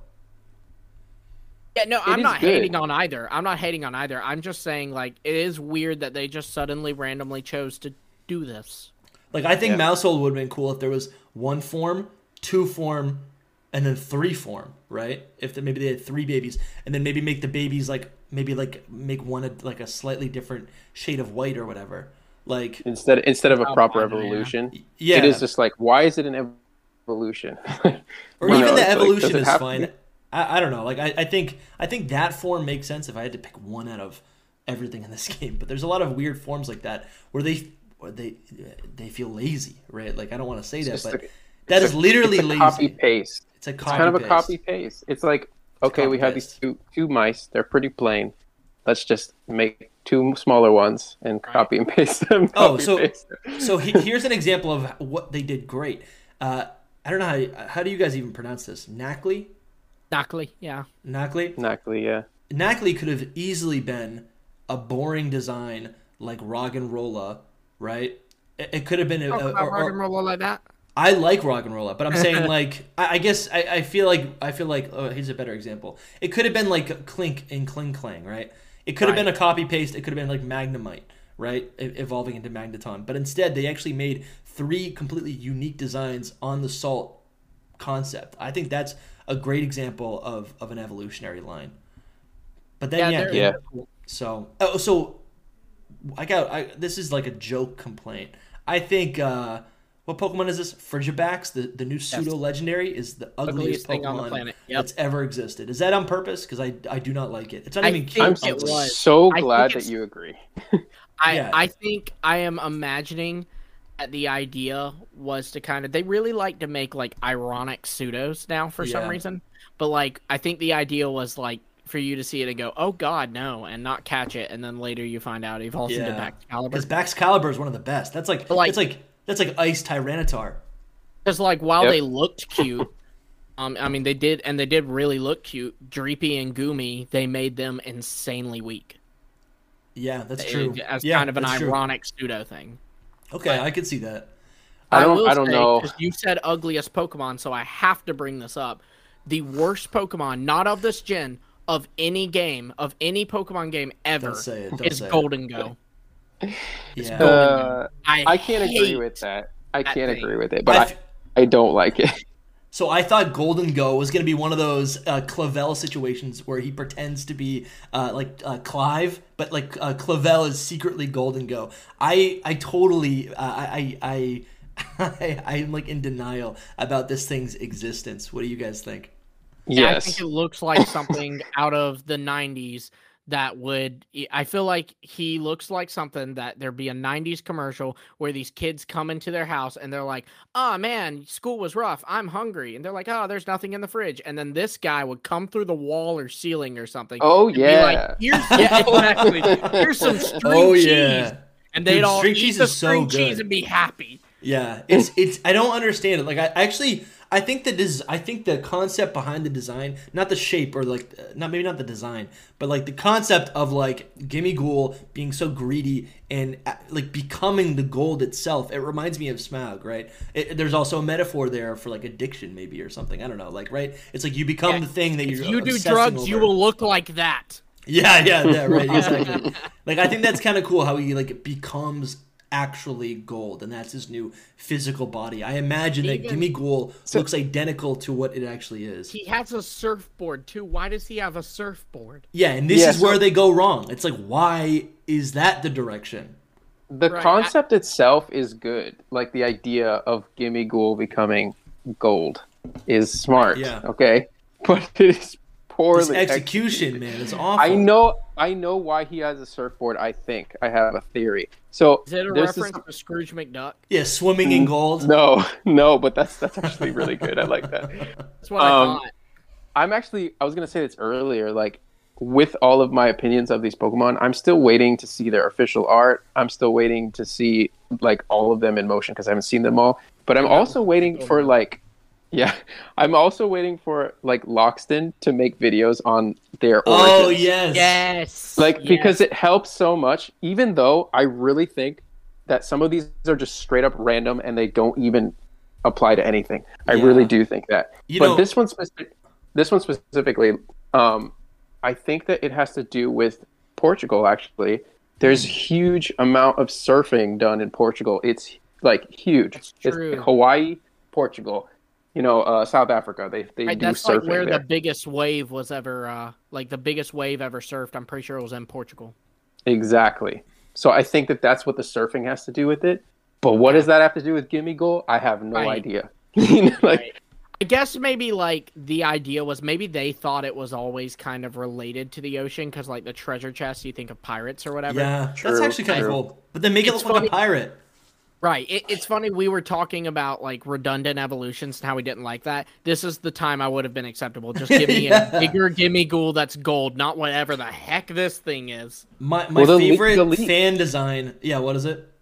Yeah, no, it I'm not good. hating on either. I'm not hating on either. I'm just saying like it is weird that they just suddenly randomly chose to do this. Like I think yeah. Maushold would have been cool if there was one form, two form, and then three form, right? If maybe they had three babies, and then maybe make the babies like maybe like make one a, like a slightly different shade of white or whatever. Like instead instead of a oh, proper evolution, yeah. it is just like why is it an evolution. [laughs] or even know, the evolution like, is fine. I, I, don't know. Like I, I think I think that form makes sense if I had to pick one out of everything in this [laughs] game. But there's a lot of weird forms like that where they they they feel lazy, right? Like I don't want to say it's that, but a, that is a, literally lazy. Copy paste. It's a copy paste. it's kind of a copy paste. It's like okay, we have these two two mice. They're pretty plain. Let's just make two smaller ones and copy and paste them. oh, so so he, here's an example of what they did great. Uh, I don't know how you, how do you guys even pronounce this? Nacli. Nacli, yeah. Nacli. Nacli, yeah. Nacli could have easily been a boring design like Roggenrola, right? It, it could have been a, oh, a, or, Roggenrola like that. I like Roggenrola, but I'm saying [laughs] like I, I guess I, I, feel like I feel like oh, here's a better example. It could have been like Klink and in Klinklang, right? It could have right. been a copy paste. It could have been like Magnemite, right? evolving into Magneton, but instead they actually made three completely unique designs on the salt concept. I think that's a great example of, of an evolutionary line. But then yeah, yeah. yeah. So oh, so I got I, this is like a joke complaint. I think uh, what Pokemon is this? Frigibax, the, the new pseudo legendary, is the ugliest, ugliest Pokemon on the planet. Yep. that's ever existed. Is that on purpose? Because I, I do not like it. It's not I even cute. I'm so glad that you agree. [laughs] I yeah. I think I am imagining that the idea was to kind of they really like to make like ironic pseudos now for yeah. some reason. But like I think the idea was like for you to see it and go, "Oh God, no," and not catch it, and then later you find out it evolves yeah. into Baxcalibur. Because Baxcalibur is one of the best. That's like, like it's like that's like Ice Tyranitar. Because like while yep. they looked cute, [laughs] um, I mean they did, and they did really look cute. Dreepy and Goomy, they made them insanely weak. Yeah, that's true. As yeah, kind of an ironic true. pseudo thing. Okay, but I can see that. I don't. I, I don't say, know. You said ugliest Pokemon, so I have to bring this up. The worst Pokemon, not of this gen, of any game, of any Pokemon game ever, is Gholdengo. [laughs] yeah. Uh, I, I can't agree with that. I can't thing. agree with it, but I, I, I don't like it. [laughs] So I thought Gholdengo was going to be one of those uh, Clavel situations where he pretends to be uh, like uh, Clive, but like uh, Clavel is secretly Gholdengo. I I totally uh, I I I [laughs] I'm like in denial about this thing's existence. What do you guys think? Yes. Yeah, I think it looks [laughs] like something out of the '90s that would I feel like he looks like something that there'd be a 90s commercial where these kids come into their house and they're like, "Oh man, school was rough. I'm hungry." And they're like, "Oh, there's nothing in the fridge." And then this guy would come through the wall or ceiling or something. Oh yeah. Like, Here's [laughs] yeah, exactly. Here's some string oh, cheese. Yeah. And they'd Dude, all eat the string so cheese and be happy. Yeah, it's it's I don't understand it. Like I actually I think the des- I think the concept behind the design, not the shape or like not maybe not the design, but like the concept of like Gimmighoul being so greedy and uh, like becoming the gold itself. It reminds me of Smaug, right? It, there's also a metaphor there for like addiction, maybe or something. I don't know, like right? It's like you become yeah. the thing that you're. you do drugs, over. you will look like that. Yeah, yeah, yeah, right. Exactly. [laughs] like I think that's kind of cool how he like becomes actually gold, and that's his new physical body. I imagine Even, that Gimmighoul so, looks identical to what it actually is. He has a surfboard too. Why does he have a surfboard? Yeah, and this yeah, is so, where they go wrong. It's like, why is that the direction? The right. concept I, itself is good. Like the idea of Gimmighoul becoming gold is smart. Yeah. Okay. [laughs] But it is poorly execution, man. It's awful. I know. I know why he has a surfboard. I think I have a theory. So is it a reference this... to Scrooge McDuck? Yeah, swimming in gold. No, no, but that's that's actually really good. I like that. [laughs] That's what um, I thought. I'm actually. I was gonna say this earlier. Like with all of my opinions of these Pokemon, I'm still waiting to see their official art. I'm still waiting to see like all of them in motion because I haven't seen them all. But I'm also waiting for like yeah, [laughs] I'm also waiting for like Lockstin to make videos on their oh, origins. Oh yes, yes. Like yes. because it helps so much. Even though I really think that some of these are just straight up random and they don't even apply to anything. I yeah. really do think that. You but know, this one specific, this one specifically, um, I think that it has to do with Portugal. Actually, there's huge amount of surfing done in Portugal. It's like huge. It's like Hawaii, Portugal you know, uh, South Africa. They they right, do that's surfing like where there. the biggest wave was ever, uh, like the biggest wave ever surfed. I'm pretty sure it was in Portugal. Exactly. So I think that that's what the surfing has to do with it. But what does that have to do with Gimmighoul? I have no right. idea. [laughs] like, right. I guess maybe like the idea was maybe they thought it was always kind of related to the ocean because like the treasure chest, you think of pirates or whatever. Yeah, true, that's actually kind of cool. But then make it's it look funny. like a pirate. Right. It, it's funny we were talking about like redundant evolutions and how we didn't like that. This is the time I would have been acceptable. Just give me [laughs] yeah. a bigger Gimmighoul that's gold, not whatever the heck this thing is. My my well, favorite le- fan design. Yeah, what is it?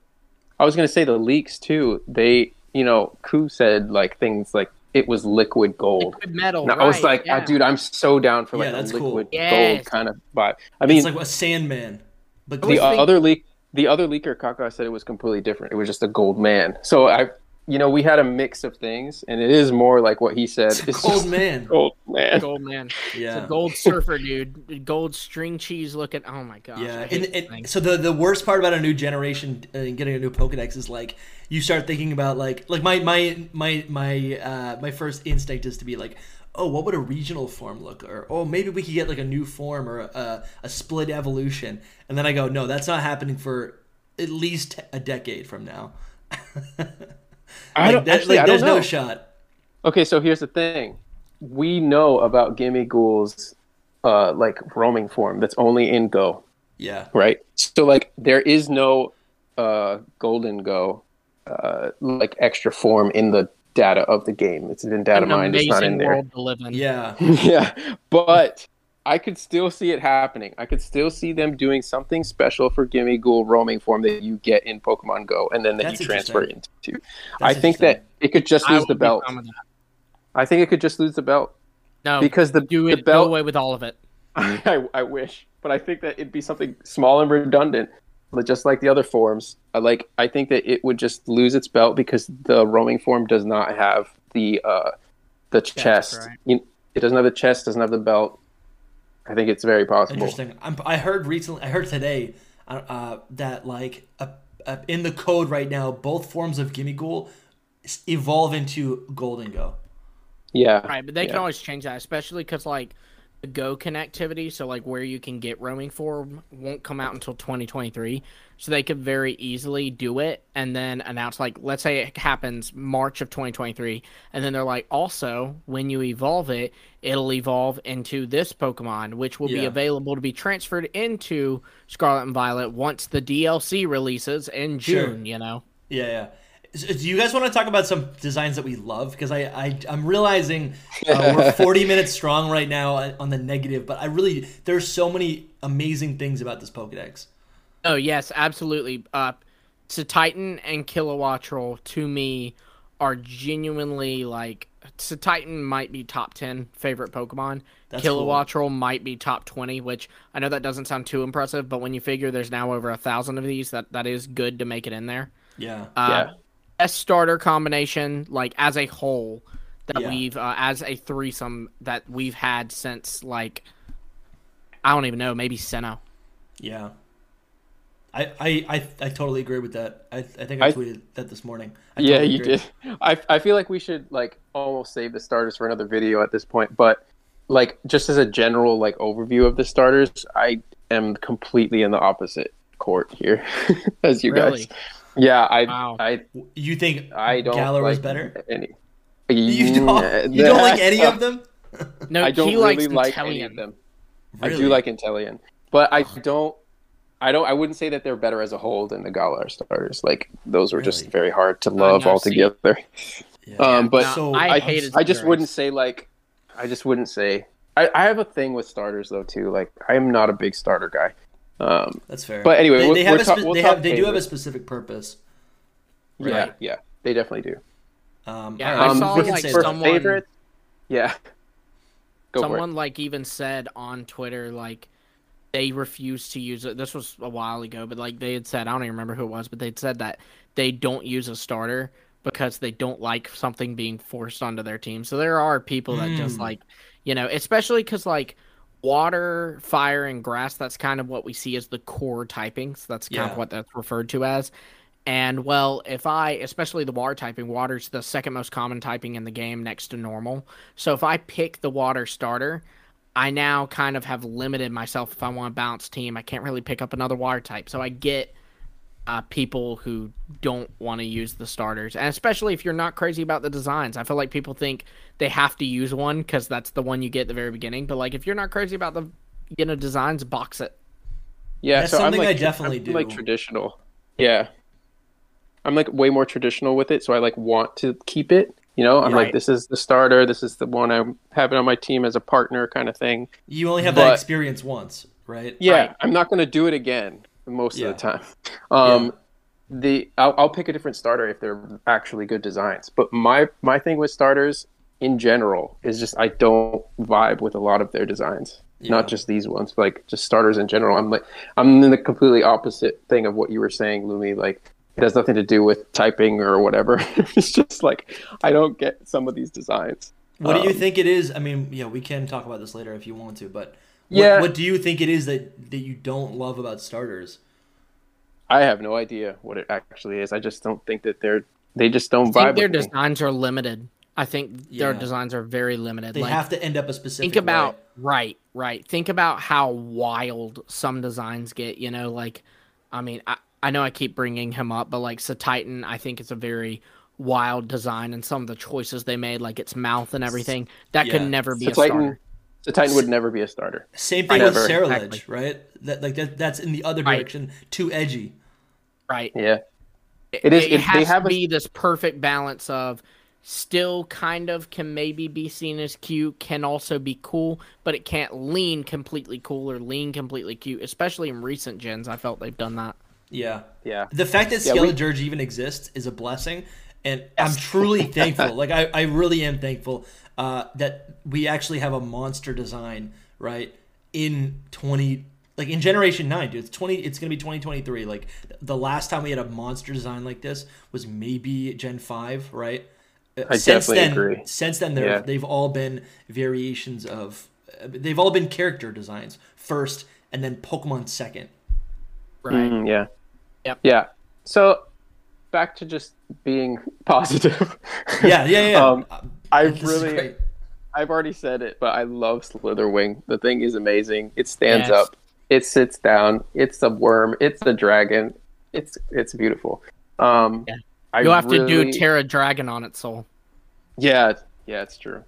I was gonna say the leaks too. They, you know, Ku said like things like it was liquid gold, liquid metal. right, I was like, yeah. ah, dude, I'm so down for like yeah, a liquid cool. gold yes. kind of vibe. I mean, it's like a Sandman. But the other leak the other leaker Kaka said it was completely different. It was just a gold man. So I, you know, we had a mix of things, and it is more like what he said. It's, it's [laughs] gold man. Gold man. Gold man. Yeah. It's a gold surfer, dude. Gold string cheese looking. Oh my god. Yeah. And, and so the the worst part about a new generation and uh, getting a new Pokedex is like you start thinking about like like my my my my uh my first instinct is to be like oh, what would a regional form look? Or oh, maybe we could get like a new form or a, a split evolution. And then I go, no, that's not happening for at least a decade from now. [laughs] I don't, that, actually, like, I there's don't know. no shot. Okay, so here's the thing: we know about Gimmighoul's uh, like roaming form that's only in Go. Yeah. Right. So like, there is no uh, Gholdengo uh, like extra form in the data of the game. It's in data mined. It's not in there. Yeah. [laughs] yeah. But I could still see it happening. I could still see them doing something special for Gimmighoul roaming form that you get in Pokemon Go and then that That's you transfer into. That's I think that it could just lose the belt. I think it could just lose the belt. No, because the, do it, the belt go away with all of it. [laughs] I, I wish, but I think that it'd be something small and redundant but just like the other forms, I like I think that it would just lose its belt because the roaming form does not have the uh, the chest. chest. Right. You, it doesn't have the chest, doesn't have the belt. I think it's very possible. Interesting. I'm, i heard recently. I heard today uh, uh, that like in the code right now, both forms of Gimmighoul evolve into Gholdengo. Yeah. Right, but they yeah. can always change that, especially because like the Go connectivity, so like where you can get roaming for, won't come out until 2023. So they could very easily do it and then announce like let's say it happens March of 2023 and then they're like also when you evolve it, it'll evolve into this Pokemon which will be available to be transferred into Scarlet and Violet once the DLC releases in Sure. June, you know. Yeah, yeah. So, Do you guys want to talk about some designs that we love? Because I, I I'm realizing uh, [laughs] we're 40 minutes strong right now on- on the negative, but I really there's so many amazing things about this Pokedex. Oh yes, absolutely. Uh, Tinkaton and Kilowattrel to me are genuinely like Tinkaton might be top ten favorite Pokemon. That's cool. Might be top twenty, which I know that doesn't sound too impressive, but when you figure there's now over a thousand of these, that that is good to make it in there. Yeah. Uh, Yeah. Best starter combination, like as a whole, that Yeah. we've uh, as a threesome that we've had since like I don't even know, maybe Sinnoh. Yeah. I, I, I, I totally agree with that. I, I think I, I- tweeted that this morning. I yeah, totally you did. I I feel like we should like almost save the starters for another video at this point, but like just as a general like overview of the starters, I am completely in the opposite court here [laughs] as you Really? guys. Yeah, I Wow. I You think I don't Galar like was better? Any. [laughs] You don't, you don't like any of them? No, I don't he really likes like Inteleon. any of them. I do like Inteleon, but I don't. I don't. I wouldn't say that they're better as a whole than the Galar starters. Like those were just very hard to love no, see. altogether. [laughs] Yeah. Um, but No, So, I I, hated I just wouldn't say like. I just wouldn't say. I, I have a thing with starters though too. Like I am not a big starter guy. Um, That's fair. But anyway, they, they have we're a ta- spe- we'll they have they do have a specific purpose. yeah, Right. yeah, they definitely do. Um, Yeah, all right, I Um, saw, like, say for that. someone- favorite, yeah. [laughs] Go. Someone like even said on Twitter like they refused to use it. This was a while ago, but like they had said, I don't even remember who it was, but they'd said that they don't use a starter because they don't like something being forced onto their team. So there are people that just Mm. like, you know, especially because like water, fire, and grass. That's kind of what we see as the core typings. That's kind Yeah. of what that's referred to as. And well, if I, especially the water typing, water's the second most common typing in the game next to normal. So if I pick the water starter, I now kind of have limited myself if I want a balanced team. I can't really pick up another water type. So I get uh, people who don't want to use the starters. And especially if you're not crazy about the designs. I feel like people think they have to use one because that's the one you get at the very beginning. But like if you're not crazy about the you know designs, box it. Yeah, That's so something I'm like, I definitely I'm do. Like traditional. Yeah. I'm like way more traditional with it, so I like want to keep it. You know, I'm Right. like, this is the starter. This is the one I'm having on my team as a partner, kind of thing. You only have that experience once, right? Yeah, Right. I'm not going to do it again most Yeah. of the time. [laughs] Um, the I'll, I'll pick a different starter if they're actually good designs. But my my thing with starters in general is just I don't vibe with a lot of their designs. Yeah. Not just these ones, like just starters in general. I'm like I'm in the completely opposite thing of what you were saying, Lumi. Like it has nothing to do with typing or whatever. [laughs] it's just like I don't get some of these designs. What do you Um, think it is? I mean, yeah, we can talk about this later if you want to, but Yeah. what do you think it is that that you don't love about starters? I have no idea what it actually is. I just don't think that they're they just don't I vibe their with me. designs are limited. I think their designs are very limited. They like, have to end up a specific. think about way. right right think about how wild some designs get you know like i mean i, I know i keep bringing him up but like Tinkaton i think it's a very wild design and some of the choices they made like its mouth and everything that Yeah. could never be The a starter Tinkaton, the Tinkaton would never be a starter. Same thing Right, with never. Ceruledge, Exactly. right? That like that, that's in the other Right. direction, too edgy. right Yeah, it, It is- it, it- has they have to a- be this perfect balance of still kind of can maybe be seen as cute can also be cool but it can't lean completely cool or lean completely cute especially in recent gens i felt they've done that Yeah. yeah. The fact that Yeah, we- even exists is a blessing, and I'm truly [laughs] thankful. Like I, I really am thankful uh, that we actually have a monster design right in 20 like in generation 9 dude it's 20 it's gonna be 2023 like the last time we had a monster design like this was maybe gen 5 right Uh, I definitely then, agree. since then they're- Yeah. they've all been variations of uh, they've all been character designs first and then pokemon second right Mm, yeah. Yep. Yeah. So back to just being positive. [laughs] yeah yeah yeah Um, I really. I've already said it, but I love Slitherwing. The thing is amazing. It stands Yes. up. It sits down. It's a worm. It's a dragon. It's it's beautiful. Um, Yeah. You'll have to do Tera Dragon on it, soul. Yeah, yeah, it's true.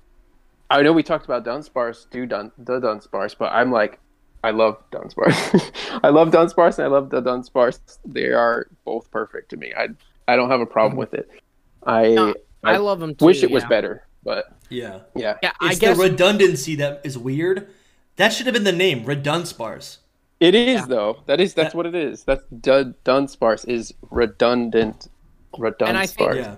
I know we talked about Dunsparce, do Dun the Dunsparce, but I'm like, I love Dunsparce. [laughs] I love Dunsparce and I love the Dunsparce. They are both perfect to me. I I don't have a problem with it. I No, I, I love them too. wish it was better, but Yeah. yeah, Yeah, I It's guess the redundancy that is weird. That should have been the name, Redunspars. it is though. That is that's what it is. That's Dun Dunsparce is redundant. And I think- Yeah.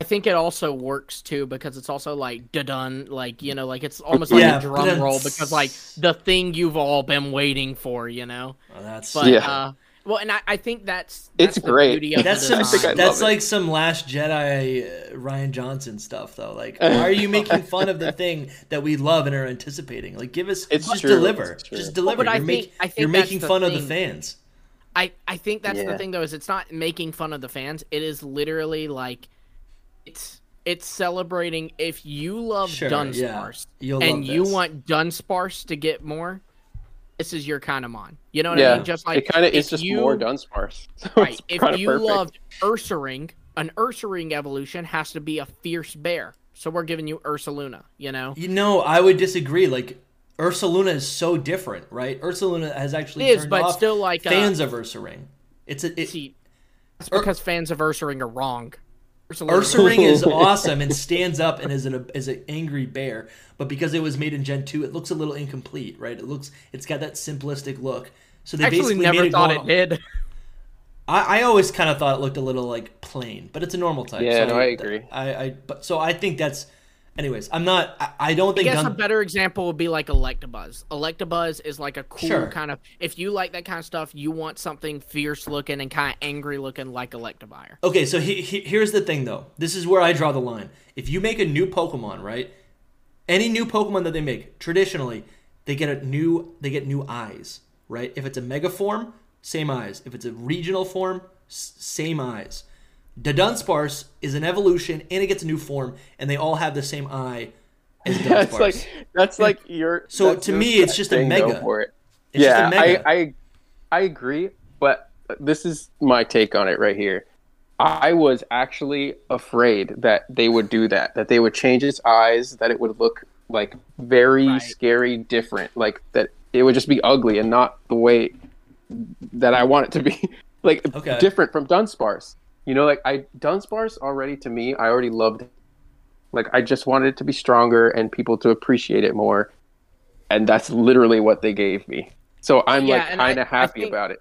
I think it also works too because it's also like done, like you know, like it's almost like Yeah, a drum roll because like the thing you've all been waiting for, you know. Oh, that's But Yeah. uh, well, and I, I think that's, It's that's the great. beauty of that's the some I I that's love it. like some Last Jedi uh, Rian Johnson stuff though. Like, [laughs] why are you making fun of the thing that we love and are anticipating? Like, give us It's just true, deliver, it's just deliver. but I you're, think- make- I think you're that's making the fun of the fans. I, I think that's Yeah. the thing though is it's not making fun of the fans. It is literally like it's it's celebrating if you love Sure, Dunsparce yeah. You'll and love you want Dunsparce to get more. This is your kind of mon. You know what I mean? Just like it kind of if is just you- more Dunsparce. [laughs] So Right. If you perfect. loved Ursaring, an Ursaring evolution has to be a fierce bear. So we're giving you Ursaluna, you know? You know, I would disagree. Like, Ursaluna is so different, right? Ursaluna has actually It is, but off still like uh, fans of Ursaring. It's a it, see, that's because fans of Ursaring are wrong. Ursaluna- Ursaring is awesome and [laughs] stands up and is an is an angry bear, but because it was made in Gen two, it looks a little incomplete, right? It looks it's got that simplistic look. So they I actually basically never made it thought go- it did. I, I always kind of thought it looked a little like plain, but it's a normal type. Yeah, so no, I agree. I, I but so I think that's. Anyways, I'm not. I, I don't think. I guess Dun- a better example would be like Electabuzz. Electabuzz is like a cool Sure. kind of. If you like that kind of stuff, you want something fierce looking and kind of angry looking like Electivire. Okay, so he, he, here's the thing, though. This is where I draw the line. If you make a new Pokemon, right? Any new Pokemon that they make, traditionally, they get a new they get new eyes, right? If it's a Mega form, same eyes. If it's a regional form, s- same eyes. The Dunsparce is an evolution, and it gets a new form, and they all have the same eye as Dunsparce. [laughs] That's like that's like your. So to your me, it's just a mega. for it. It's just a yeah, mega. I, I I agree, but this is my take on it right here. I was actually afraid that they would do that, that they would change its eyes, that it would look like very Right. scary, different, like that it would just be ugly and not the way that I want it to be, [laughs] like Okay. different from Dunsparce. You know, like I Dunsparce already to me, I already loved. it. Like I just wanted it to be stronger and people to appreciate it more, and that's literally what they gave me. So I'm Yeah, like kind of happy about it.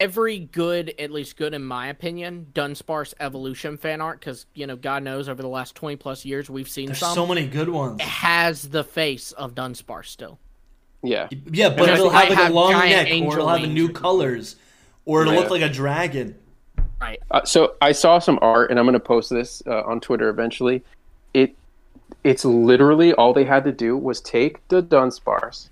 Every good, at least good in my opinion, Dunsparce evolution fan art, because you know, God knows, over the last twenty plus years, we've seen There's some. so many good ones. It has the face of Dunsparce still. Yeah, Yeah, but Because it'll have like have a long neck, or it'll have new colors, or it'll Yeah. look like a dragon. Right. Uh, so I saw some art, and I'm going to post this uh, on Twitter eventually. It, it's literally all they had to do was take the Dunsparce,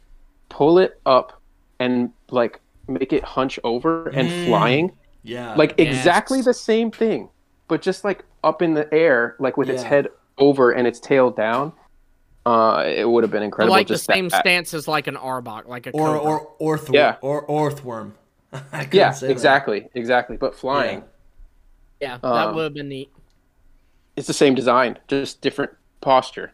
pull it up, and like make it hunch over and Mm. flying, Yeah, like Yes. exactly the same thing, but just like up in the air, like with its head over and its tail down. Uh, it would have been incredible. like the just that- same stance as like an Arbok, like a or Cobra. or orthworm, Yeah. or orthworm. [laughs] I Yeah, say that. exactly, exactly. But flying, yeah, that um, would have been neat. it's the same design, just different posture.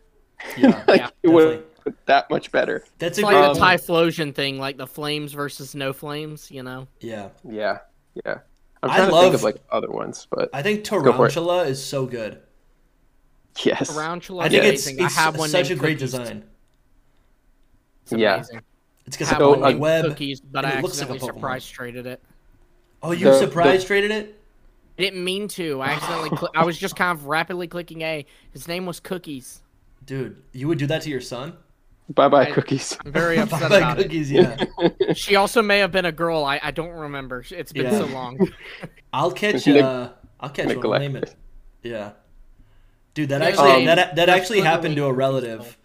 Yeah, [laughs] like Yeah, it would that much better. that's a It's great like um, the Typhlosion thing, like the flames versus no flames. You know, Yeah, Yeah, yeah. I'm I trying to love- think of like other ones, but I think for. Tarountula is so good. yes, Tarountula I is think it's, it's I have one such a great Cookies. design. It's Yeah. amazing. It's got I have a one So, named web. Cookies, but I it looks like a accidentally Pokemon. surprise traded it. Oh, you The- surprise the- traded it? I didn't mean to. I accidentally. Cl- I was just kind of rapidly clicking A. His name was Cookies. Dude, you would do that to your son? bye bye I- cookies. I'm very [laughs] upset Like about it. cookies, yeah. [laughs] She also may have been a girl. I, I don't remember. It's been Yeah. so long. [laughs] I'll catch. Neg- Uh, I'll catch one. I'll neglect. name it. Yeah, dude, that actually a- that that actually happened to a relative,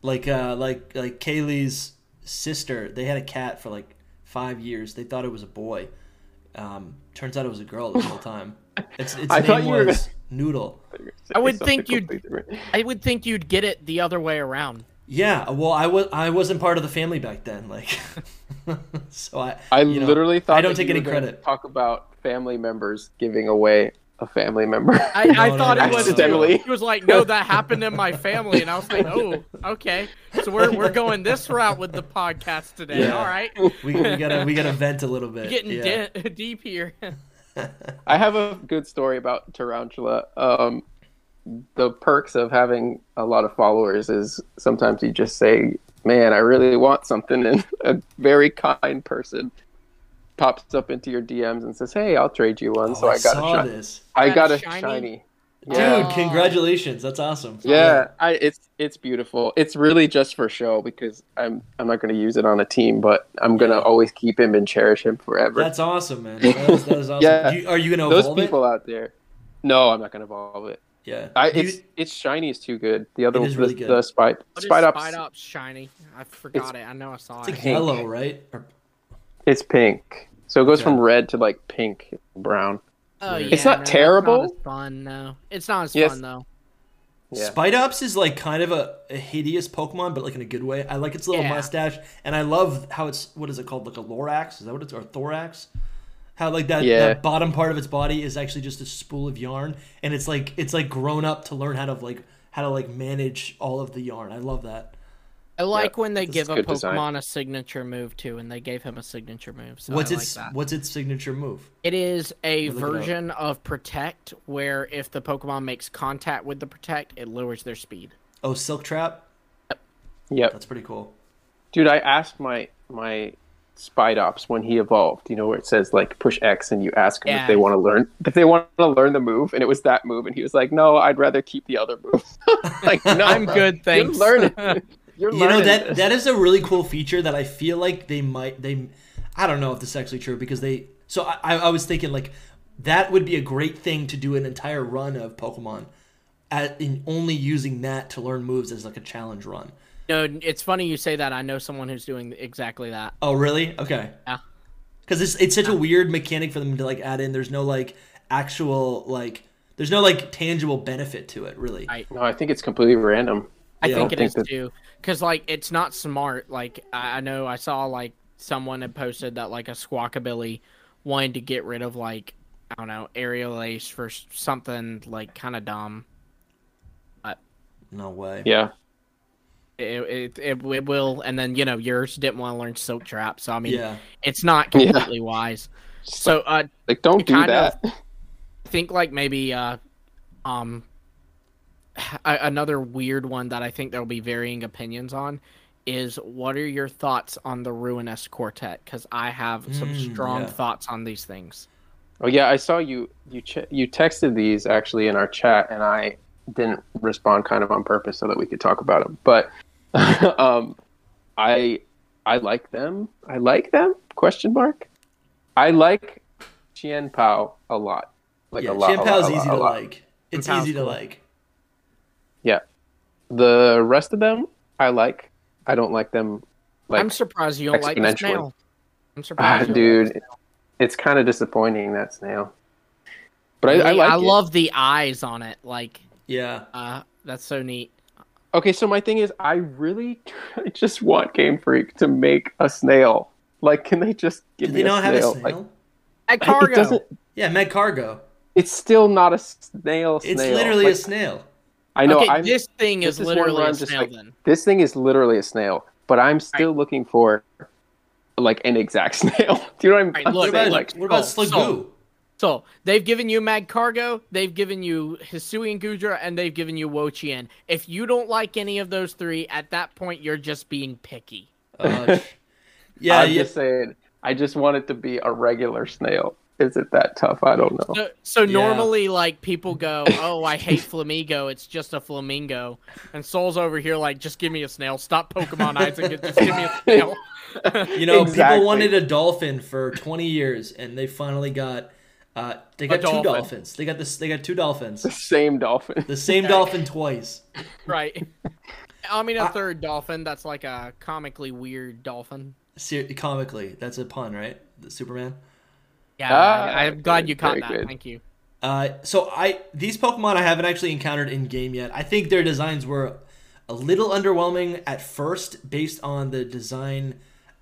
like uh like like Kaylee's sister. They had a cat for like five years. They thought it was a boy. Um, turns out it was a girl the whole [laughs] time. Its, its I name thought you were Noodle. I would think you'd- different. I would think you'd get it the other way around. Yeah, well, I was I wasn't part of the family back then, like, [laughs] so I I you know, literally thought I don't that take you any credit. Talk about family members giving away a family member. I, I no, thought no, it was. no. Accidentally. He was like, "No, that happened in my family," and I was like, "Oh, okay." So we're we're going this route with the podcast today. Yeah. All right, we, we gotta we gotta vent a little bit. getting yeah. di- [laughs] deep here. [laughs] I have a good story about Tarountula. Um, the perks of having a lot of followers is sometimes you just say, "Man, I really want something," [laughs] and a very kind person pops up into your DMs and says, "Hey, I'll trade you one." Oh, so I, got saw a shiny. this, I Got got a a shiny? shiny. dude. Congratulations, that's awesome. Yeah, I, it's it's beautiful. It's really just for show because I'm I'm not going to use it on a team, but I'm going to Yeah. always keep him and cherish him forever. that's awesome, man. That is, that is [laughs] awesome. Yeah. Do you- are you gonna Those evolve people out there. No, I'm not going to evolve it. it? Yeah, I, Do you- it's it's shiny is too good. The other It one is the, really good. the spite What is Spidops. Spite Ops shiny? I forgot it. I know I saw it's it. like pink. yellow, right? Or, It's pink, so it goes Okay. from red to like pink, brown. Oh yeah, It's not no, terrible. That's not as fun, no. It's not as Yes. fun though. Yeah. Spidops is like kind of a, a hideous Pokemon, but like in a good way. I like its little Yeah. mustache, and I love how it's what is it called, like a Lorax? Is that what it's or thorax? How like that, Yeah. that bottom part of its body is actually just a spool of yarn, and it's like it's like grown up to learn how to like how to like manage all of the yarn. I love that. I like when they this give a Pokemon design. a signature move too, and they gave him a signature move. So what's I its like that. what's its signature move? It is a Look version of Protect, where if the Pokemon makes contact with the Protect, it lowers their speed. Oh, Silk Trap. Yep, That's pretty cool. dude. I asked my my Spidops when he evolved. You know where it says like push X and you ask him Yeah. if they want to learn if they want to learn the move, and it was that move, and he was like, "No, I'd rather keep the other move." [laughs] like, [laughs] no, I'm bro. good, thanks. You're learning. [laughs] You're You know that this. that is a really cool feature that I feel like they might they I don't know if this is actually true because they so I, I I was thinking like that would be a great thing to do an entire run of Pokemon at in only using that to learn moves as like a challenge run. No, it's funny you say that. I know someone who's doing exactly that. Oh really? Okay. Yeah. Because it's it's such a weird mechanic for them to like add in. There's no like actual like there's no like tangible benefit to it really. I- No, I think it's completely random. I Yeah. think I it don't is that- too, because like it's not smart. Like I, I know I saw like someone had posted that like a Squawkabilly wanted to get rid of like I don't know aerial ace for something like kind of dumb. No way. Yeah, It, it, it, it will, and then you know yours didn't want to learn Silk Trap, so I mean Yeah. it's not Yeah. completely wise. So uh, like don't do kind that. of- I think like maybe uh, um, [sighs] a- another weird one that I think there'll be varying opinions on is what are your thoughts on the Ruinous Quartet? Because I have some Mm, strong yeah. thoughts on these things. Oh yeah, I saw you you ch- you texted these actually in our chat, and I didn't respond kind of on purpose so that we could talk about them. But [laughs] um, I I like them. I like them? Question mark. I like Chien Pao a lot. Like yeah, a lot. a Chien lot, Pao's a lot, easy to like. It's Chien Pao's easy to like. Yeah. The rest of them I like. I don't like them. Like I'm surprised you don't like the snail. I'm ah, surprised, you don't like dude, it's kind of disappointing that snail. But I, I like. I it. love the eyes on it. Like, Yeah. uh, that's so neat. Okay, so my thing is, I really [laughs] I just want Game Freak to make a snail. Like, can they just give Do me they a not have a snail? snail? Like, At it cargo. yeah, Magcargo. It's still not a snail. It's literally Like, a snail. I know. okay, I'm, this thing this is is literally where a I'm just snail. like- then this thing is literally a snail, but I'm still looking for like an exact [laughs] snail. Do you know what I'm, Right, I'm look, What saying? about, look, Like, what about so- Sliggoo? So they've given you Magcargo, they've given you Hisuian Goodra, and they've given you Wochien. If you don't like any of those three, at that point you're just being picky. Uh, [laughs] yeah, I'm yeah. just saying. I just want it to be a regular snail. Is it that tough? I don't know. So, so Yeah. normally, like people go, "Oh, I hate flamingo. It's just a flamingo." And Soul's over here, like, "Just give me a snail. Stop Pokemon Isaac. and Just give me a [laughs] snail." [laughs] You know, Exactly. people wanted a dolphin for 20 years, and they finally got. Uh, they got two dolphin. dolphins. They got this. They got two dolphins. The same dolphin. The same dolphin [laughs] twice. right. I mean, a third dolphin. That's like a comically weird dolphin. Ser- comically, that's a pun, right? The Superman. Yeah, Ah, I, I'm glad you caught that. good. Thank you. Uh, so I these Pokemon I haven't actually encountered in game yet. I think their designs were a little underwhelming at first, based on the design,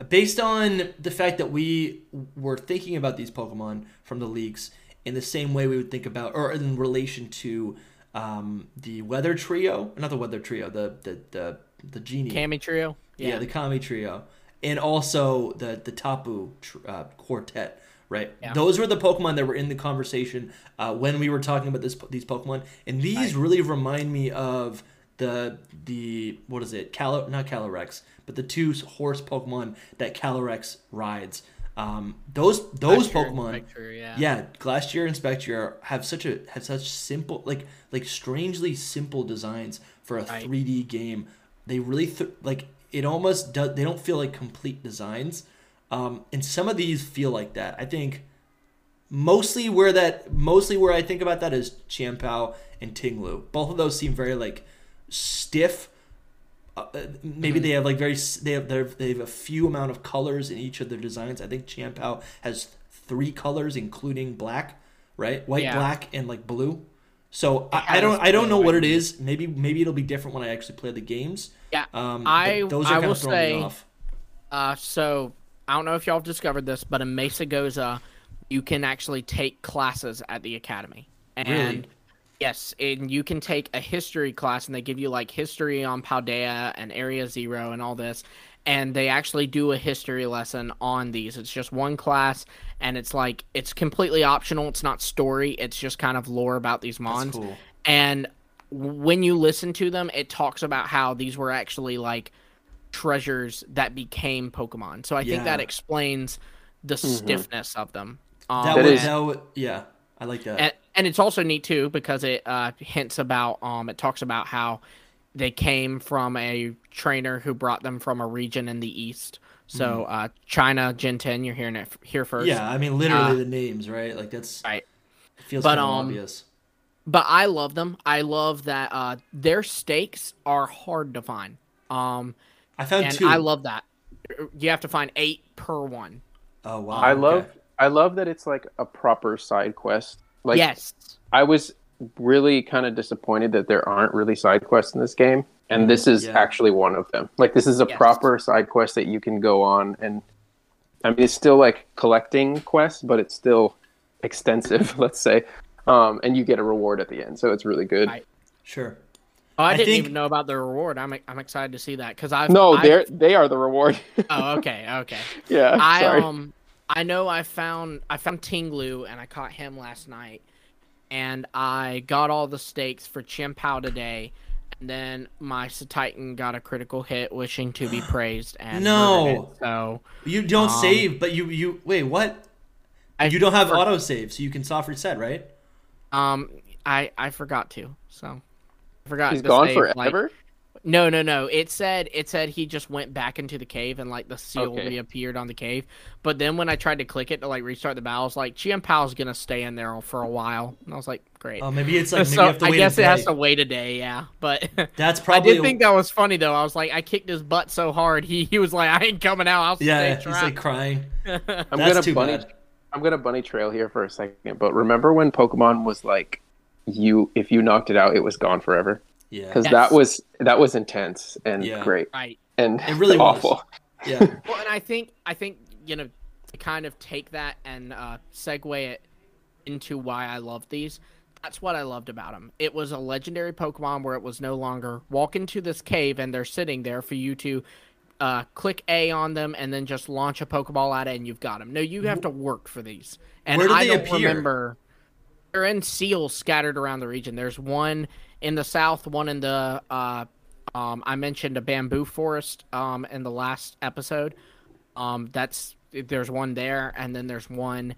based on the fact that we were thinking about these Pokemon from the leaks in the same way we would think about, or in relation to um, the Weather Trio, not the Weather Trio, the the the, the Genie Kami Trio, yeah. yeah, the Kami Trio, and also the the Tapu uh, Quartet right? Yeah. Those were the Pokemon that were in the conversation uh, when we were talking about this these Pokemon, and these right. really remind me of the the what is it? Cal not Calyrex, but the two horse Pokemon that Calyrex rides. Um, those those Pokemon, yeah. yeah, Glastrier and Spectrier have such a have such simple like like strangely simple designs for a right. 3D game. They really th- like it almost does. They don't feel like complete designs um, and some of these feel like that. I think mostly where that mostly where I think about that is Chien-Pao and Ting-Lu. Both of those seem very like stiff. Uh, maybe mm-hmm. they have like very they have they have a few amount of colors in each of their designs. I think Chien-Pao has three colors, including black, right? White, yeah. black, and like blue. So I, I, don't I don't know what it is. Maybe maybe it'll be different when I actually play the games. Yeah, um, I those are I kind will of say, off. Uh, so I don't know if y'all have discovered this, but in Mesagoza, you can actually take classes at the academy. And really? yes, and you can take a history class, and they give you like history on Paldea and Area Zero and all this. And they actually do a history lesson on these. It's just one class, and it's like it's completely optional. It's not story. It's just kind of lore about these mons. Cool. And when you listen to them, it talks about how these were actually like treasures that became Pokemon. So I yeah. think that explains the mm-hmm. stiffness of them. Um, that, would, that would, yeah, I like that. And, and it's also neat too because it uh, hints about, um, it talks about how they came from a trainer who brought them from a region in the east. So mm-hmm. uh, China, Gen 10, you're hearing it here first. Yeah, I mean literally uh, the names, right? Like that's right. It feels but, um, obvious. But I love them. I love that uh, their stakes are hard to find. Um, I found and two. I love that. You have to find eight per one. Oh wow! I love I love that it's like a proper side quest. Like yes, I was really kind of disappointed that there aren't really side quests in this game, and this is yeah. actually one of them. Like this is a yes. proper side quest that you can go on, and I mean it's still like collecting quests, but it's still [laughs] extensive. [laughs] let's say, um, and you get a reward at the end, so it's really good. I, sure. Oh, I, I didn't think... even know about the reward. I'm I'm excited to see that because I've no, they're they are the reward. [laughs] oh, okay, okay. Yeah, I sorry. um I know I found I found Ting-Lu and I caught him last night, and I got all the stakes for Chien-Pao today, and then my Tinkaton got a critical hit, wishing to be [gasps] praised and no. It, so you don't um, save, but you you wait what? I, you don't have for... auto save, so you can soft reset, right? Um, I I forgot to so. I forgot. He's gone forever. Like, no, no, no. It said it said he just went back into the cave and like the seal okay. reappeared on the cave. But then when I tried to click it to like restart the battle, I was like, Chien-Pao's gonna stay in there for a while. And I was like, great. Oh, maybe it's like [laughs] maybe so I guess it has to wait a day. Yeah, but [laughs] that's probably. I did think that was funny though. I was like, I kicked his butt so hard. [laughs] He he was like, I ain't coming out. I'll yeah, he's like crying. I'm that's gonna bunny. Bad. I'm gonna bunny trail here for a second. But remember when Pokemon was like, you if you knocked it out, it was gone forever. Yeah, because yes. that was that was intense and yeah. great, right? And it really awful. Was. Yeah. [laughs] well, and I think I think you know to kind of take that and uh, segue it into why I love these. That's what I loved about them. It was a legendary Pokemon where it was no longer walk into this cave and they're sitting there for you to uh, click A on them and then just launch a Pokeball at it and you've got them. No, you have to work for these. And Where do I don't appear? remember. They're in seals scattered around the region. There's one in the south, one in the uh, um, I mentioned a bamboo forest um, in the last episode. Um, that's there's one there, and then there's one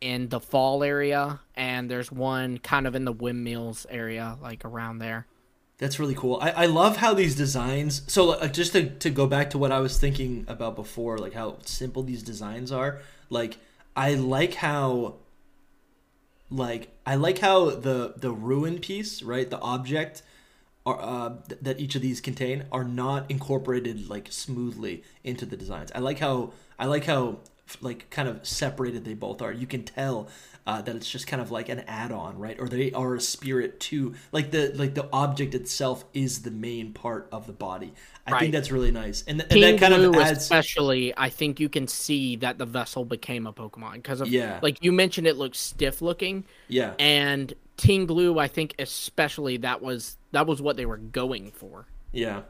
in the fall area, and there's one kind of in the windmills area, like around there. That's really cool. I, I love how these designs. So uh, just to, to go back to what I was thinking about before, like how simple these designs are. Like I like how like I like how the the ruin piece, right, the object are, uh, th- that each of these contain are not incorporated like smoothly into the designs. I like how I like how like kind of separated they both are. You can tell uh, that it's just kind of like an add-on, right? Or they are a spirit too. Like the like the object itself is the main part of the body. I right. think that's really nice, and, th- and that kind Blue of adds. Especially, I think you can see that the vessel became a Pokemon because of yeah. Like you mentioned, it looks stiff looking. Yeah. And Team Blue, I think especially that was that was what they were going for. Yeah,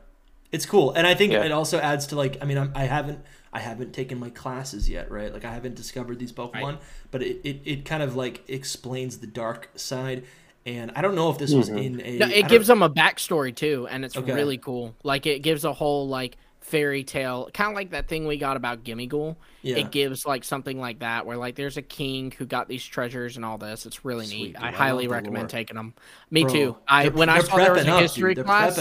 it's cool, and I think yeah. it also adds to like I mean I'm, I haven't I haven't taken my classes yet, right? Like I haven't discovered these Pokemon, right. but it, it, it kind of like explains the dark side. And I don't know if this was mm-hmm. in a. No, it gives them a backstory too, and it's okay. really cool. Like it gives a whole like fairy tale, kind of like that thing we got about Gimmighoul. Yeah. It gives like something like that, where like there's a king who got these treasures and all this. It's really Sweet, neat. Dude, I, I highly recommend taking them. Me Bro, too. I when I saw there was a history up, class.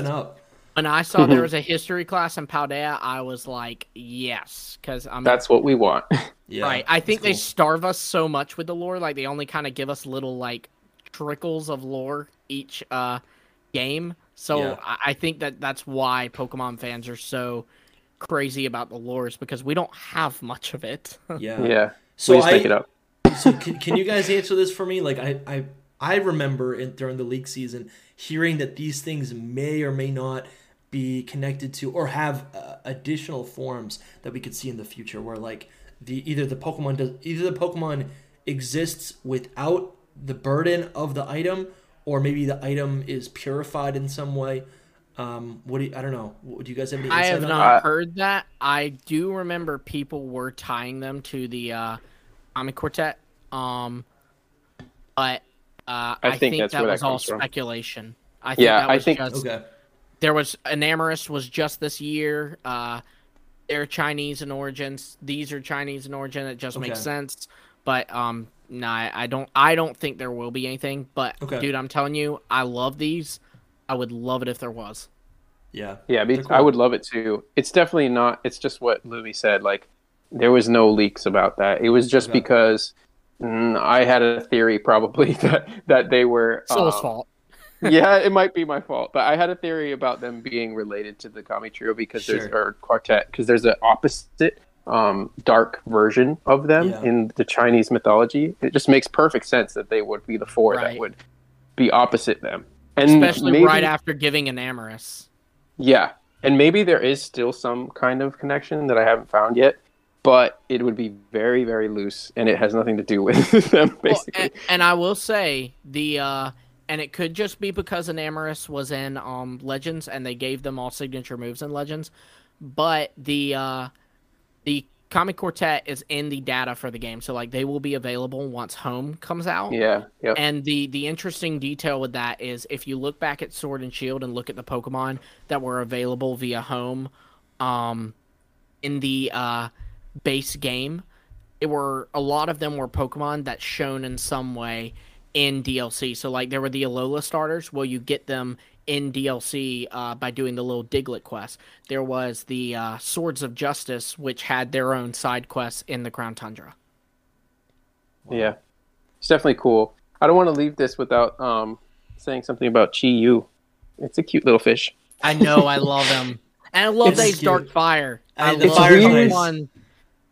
When I saw there was a history class in Paldea, I was like, yes, because I'm. That's what we want. [laughs] yeah, right. I think cool. they starve us so much with the lore. Like they only kind of give us little like trickles of lore each uh game. So yeah. I think that that's why Pokemon fans are so crazy about the lores because we don't have much of it. [laughs] yeah. Yeah. So Please I, take it up. so can, can you guys answer this for me? Like I I I remember in, during the league season hearing that these things may or may not be connected to or have uh, additional forms that we could see in the future where like the either the pokemon does either the pokemon exists without the burden of the item or maybe the item is purified in some way um what do you, i don't know do you guys have any i have not that? heard that i do remember people were tying them to the uh Kami quartet um but uh, I, I think, think that was that all from. speculation. I think yeah, I think just, okay there was Enamorus was just this year. Uh, they're Chinese in origins. These are Chinese in origin. It just okay. makes sense. But um, no, nah, I don't. I don't think there will be anything. But okay. dude, I'm telling you, I love these. I would love it if there was. Yeah. Yeah, cool. I would love it too. It's definitely not. It's just what Louis said. Like there was no leaks about that. It was just okay. because mm, I had a theory probably [laughs] that that they were Soul's um, fault yeah, it might be my fault, but I had a theory about them being related to the Kami Trio because sure. there's or quartet because there's an opposite um, dark version of them yeah. in the Chinese mythology. It just makes perfect sense that they would be the four right. that would be opposite them, and especially maybe, right after giving Enamorus. Yeah, and maybe there is still some kind of connection that I haven't found yet but it would be very very loose and it has nothing to do with [laughs] them basically well, and, and, i will say the uh and it could just be because Enamorus was in um, Legends and they gave them all signature moves in Legends, but the uh, the Kami Quartet is in the data for the game, so like they will be available once Home comes out. Yeah, yep. And the the interesting detail with that is if you look back at Sword and Shield and look at the Pokemon that were available via Home, um, in the uh, base game, it were a lot of them were Pokemon that shown in some way in DLC. So like there were the Alola starters. Well, you get them in DLC uh, by doing the little Diglett quest. There was the uh, Swords of Justice, which had their own side quests in the Crown Tundra. Wow. Yeah, it's definitely cool. I don't want to leave this without um, saying something about Chi Yu. It's a cute little fish. I know, I love him, and I love that he's Dark Fire. I, I love Pokemon. Nice.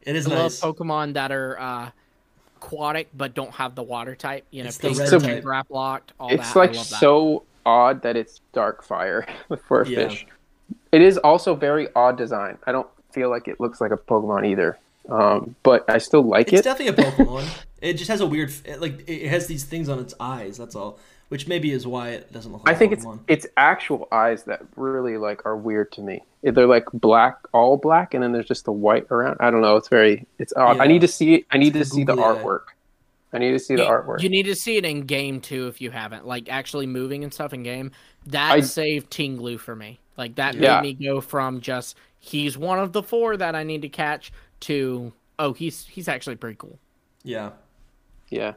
It is I nice. love Pokemon that are uh, aquatic but don't have the water type. You know, it's pink, so, grap locked. All it's that. like so odd that it's dark fire [laughs] for a yeah. fish. It is also very odd design. I don't feel like it looks like a Pokemon either. Um, but I still like it's it. It's definitely a Pokemon. it just has a weird, like it has these things on its eyes. That's all which maybe is why it doesn't look. Like I think Pokemon. it's it's actual eyes that really like are weird to me. They're like black, all black, and then there's just the white around. I don't know. It's very it's odd. Yeah. I need to see. I need it's to see the artwork. I need to see the you, artwork. You need to see it in game too if you haven't. Like actually moving and stuff in game. That I, saved Team Glue for me. Like that yeah. made me go from just he's one of the four that I need to catch to oh he's he's actually pretty cool. Yeah. Yeah.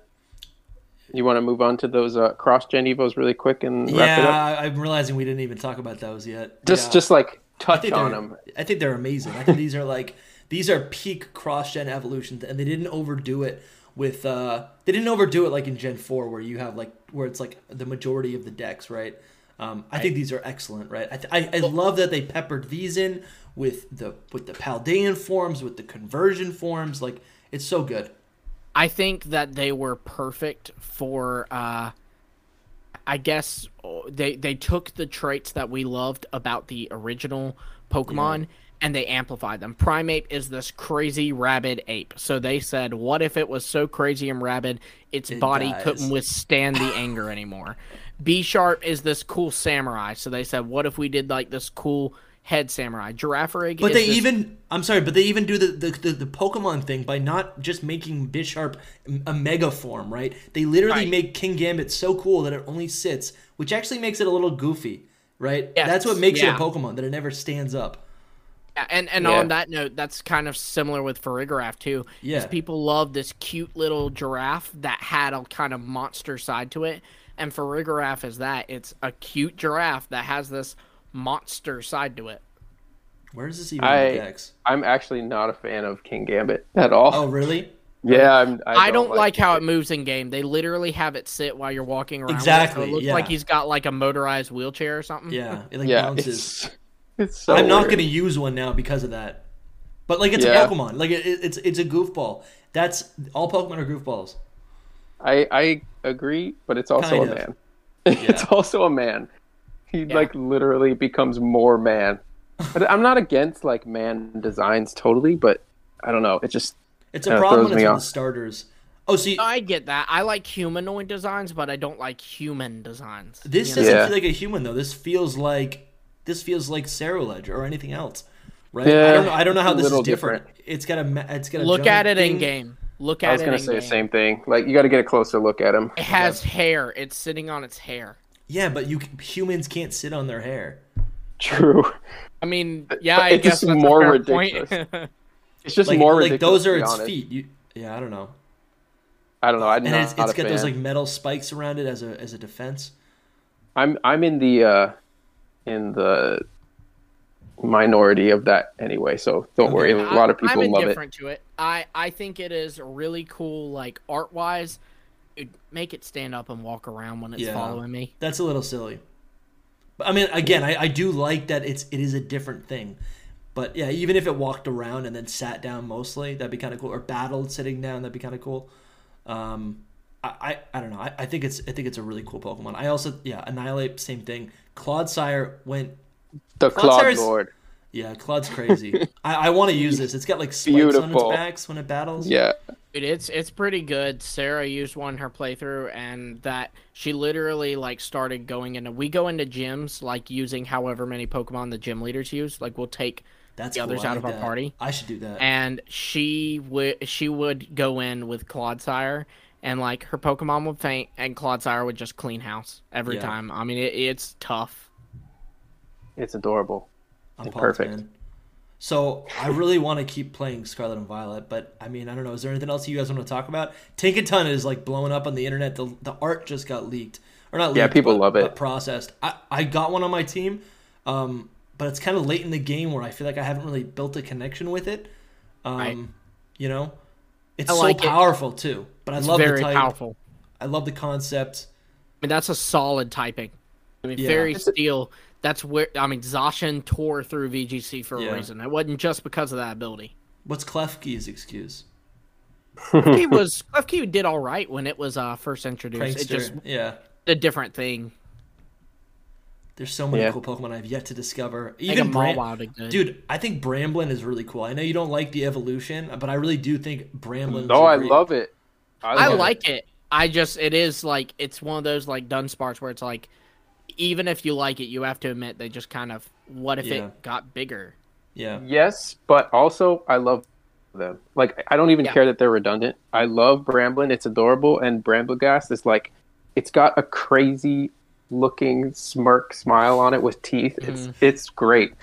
You want to move on to those uh, cross gen evos really quick and wrap yeah, it up? I'm realizing we didn't even talk about those yet. Just yeah. just like touch on them. I think they're amazing. I think these are like these are peak cross gen evolutions, and they didn't overdo it with. uh They didn't overdo it like in Gen Four, where you have like where it's like the majority of the decks, right? Um, I think these are excellent, right? I, th- I, I love that they peppered these in with the with the Paldean forms, with the convergent forms. Like it's so good. I think that they were perfect for. Uh, I guess they they took the traits that we loved about the original Pokemon yeah. and they amplified them. Primeape is this crazy rabid ape. So they said, what if it was so crazy and rabid its it body dies. couldn't withstand the anger [laughs] anymore? Bisharp is this cool samurai. So they said, what if we did like this cool head samurai. Girafarig. But they this... even I'm sorry, but they even do the, the, the the Pokemon thing by not just making Bisharp a mega form, right? They literally right. make Kingambit so cool that it only sits, which actually makes it a little goofy, right? Yes. That's what makes yeah. it a Pokemon that it never stands up. Yeah, and and yeah. on that note, that's kind of similar with Farigiraf too. Yeah, people love this cute little giraffe that had a kind of monster side to it, and Farigiraf is that. It's a cute giraffe that has this monster side to it. Where is this even I, in Dex? I'm actually not a fan of Kingambit at all. Oh, really? Yeah, I'm, I, I don't, don't, like, how it moves in game. They literally have it sit while you're walking around. Exactly. It, so it looks yeah. like he's got like a motorized wheelchair or something. Yeah, it like yeah, bounces. It's, [laughs] it's so I'm weird. not going to use one now because of that. But like it's yeah. a Pokemon. Like it, it's it's a goofball. That's all Pokemon are goofballs. I I agree, but it's also kind a of. man. [laughs] Yeah. it's also a man. He yeah. like literally becomes more man. But I'm not against like man designs totally, but I don't know. It just it's a problem when it's the starters. Oh, see, I get that. I like humanoid designs, but I don't like human designs. This doesn't yeah. feel like a human though. This feels like this feels like Ceruledge or anything else, right? Yeah, I don't know. I don't know how this is different. different. It's got a. It's got a. Look at it thing. in game. Look at it. I was gonna say the same thing. Like you got to get a closer look at him. It has yeah. hair. It's sitting on its hair. Yeah, but you humans can't sit on their hair. True. I mean, yeah, I guess that's more ridiculous. [laughs] it's just like, more like ridiculous. those are its honest. feet. You, yeah, I don't know. I don't know. I'm and not, it's, it's got fan. those like metal spikes around it as a as a defense. I'm I'm in the uh in the minority of that anyway, so don't okay. worry. A lot of people I'm love indifferent to it. I I think it is really cool, like art wise make it stand up and walk around when it's yeah, following me. That's a little silly. But I mean, again, I, I do like that it's it is a different thing. But yeah, even if it walked around and then sat down mostly, that'd be kind of cool. Or battled sitting down, that'd be kind of cool. Um, I, I, I don't know. I, I think it's I think it's a really cool Pokemon. I also yeah, Annihilape, same thing. Clodsire went the Claude Lord. Yeah, Claude's crazy. [laughs] I, I want to use this. It's got like spikes Beautiful. on its backs when it battles. Yeah, it's it's pretty good. Sarah used one her playthrough, and that she literally like started going into. We go into gyms like using however many Pokemon the gym leaders use. Like we'll take That's the cool. others out of our that. party. I should do that. And she would she would go in with Clodsire, and like her Pokemon would faint, and Clodsire would just clean house every yeah. time. I mean, it, it's tough. It's adorable. I'm perfect. Man. So I really want to keep playing Scarlet and Violet, but I mean, I don't know. Is there anything else you guys want to talk about? Tinkaton is like blowing up on the internet. The, the art just got leaked, or not? Leaked, yeah, people but, love it. processed. I, I got one on my team, um, but it's kind of late in the game where I feel like I haven't really built a connection with it. Um, right. You know, it's so powerful it. too. But I it's love very the type. powerful. I love the concept. I mean, that's a solid typing. I mean, yeah. Fairy Steel that's where I mean Zacian tore through VGC for yeah. a reason. It wasn't just because of that ability. What's Klefki's excuse? Klefki [laughs] was Klefki did all right when it was uh, first introduced. Prankster, it just yeah, a different thing. There's so many yeah. cool Pokemon I've yet to discover. Even Bram- dude, I think Bramblin is really cool. I know you don't like the evolution, but I really do think Bramblin. No, I love it. I, love I like it. it. I just it is like it's one of those like Dunsparce where it's like even if you like it, you have to admit they just kind of what if yeah. it got bigger? Yeah. Yes, but also I love them. Like I don't even yeah. care that they're redundant. I love Bramblin. It's adorable, and Brambleghast is like it's got a crazy looking smirk smile on it with teeth. It's mm. it's great.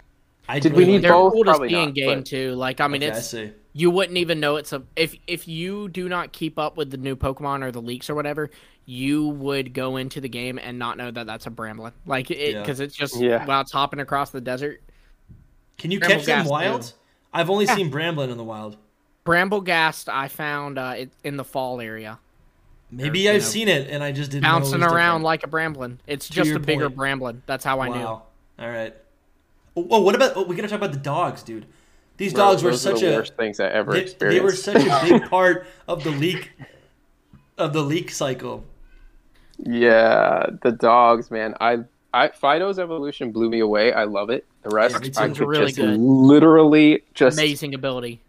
I Did we need both? Cool Probably not, in game but... too. Like I mean, okay, it's I you wouldn't even know it's a if if you do not keep up with the new Pokemon or the leaks or whatever, you would go into the game and not know that that's a Bramblin. Like it because yeah. it's just yeah. while it's hopping across the desert. Can you catch them wild? Too. I've only yeah. seen Bramblin in the wild. Brambleghast I found uh, it, in the fall area. Maybe or, I've know, seen it and I just didn't bouncing around different. like a Bramblin. It's to just a bigger Bramblin. That's how I wow. knew. All right. Oh, what about? Oh, we gotta talk about the dogs, dude. These Bro, dogs were those are such the a worst things I ever they, experienced. they were such a big [laughs] part of the leak of the leak cycle. Yeah, the dogs, man. I, I Fidough's evolution blew me away. I love it. The rest, me too. I It's could really just good. literally just Amazing ability.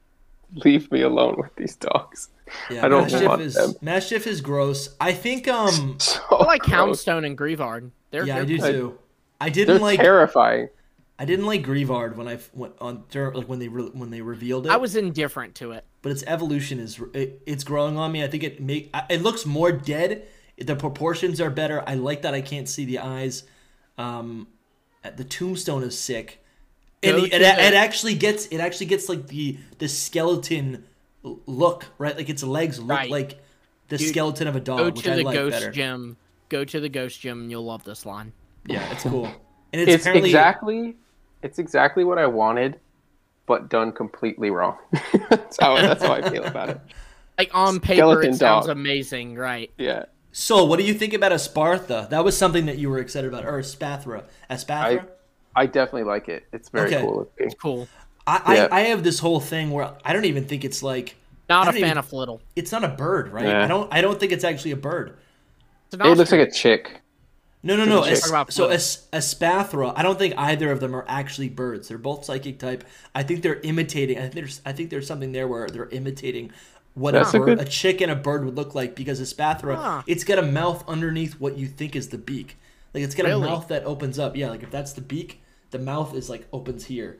leave me alone with these dogs. Yeah, I don't Mastiff want is them. Mastiff is gross. I think [laughs] um So I like gross. Houndstone and Greavard. They're yeah, I they're do cool. too. I They're didn't like terrifying. I didn't like Greavard when I f- went on like when they re- when they revealed it. I was indifferent to it. but its evolution is it, it's growing on me. I think it make it looks more dead. The proportions are better. I like that I can't see the eyes. Um, the tombstone is sick, and the, it, to it actually gets it actually gets like the the skeleton look right. Like its legs look Right. like the Dude, skeleton of a dog, Go which to I the like ghost better. gym. Go to the ghost gym and you'll love this line. Yeah, [laughs] it's cool. And it's, It's apparently exactly, it's exactly what I wanted, but done completely wrong. [laughs] that's how that's how I feel about it. Like on paper, Skeleton it sounds dog. amazing, right? Yeah, So, what do you think about Aspartha? That was something that you were excited about, or Aspathra? Aspathra? I definitely like it. It's very Okay. cool looking. Cool. I, Yeah. I, I have this whole thing where I don't even think it's like Not I a don't fan even- of Flittle. it's not a bird, right? Yeah. I don't I don't think it's actually a bird. It's It looks like a chick. No, no, no. As, so Flittle. as Aspathra, I don't think either of them are actually birds. They're both psychic type. I think they're imitating. I think there's I think there's something there where they're imitating what That's a, a bird, good- a chick and a bird would look like because Aspathra, Huh. it's got a mouth underneath what you think is the beak. Like it's got Really? a mouth that opens up. Yeah, like if that's the beak, the mouth is like opens here.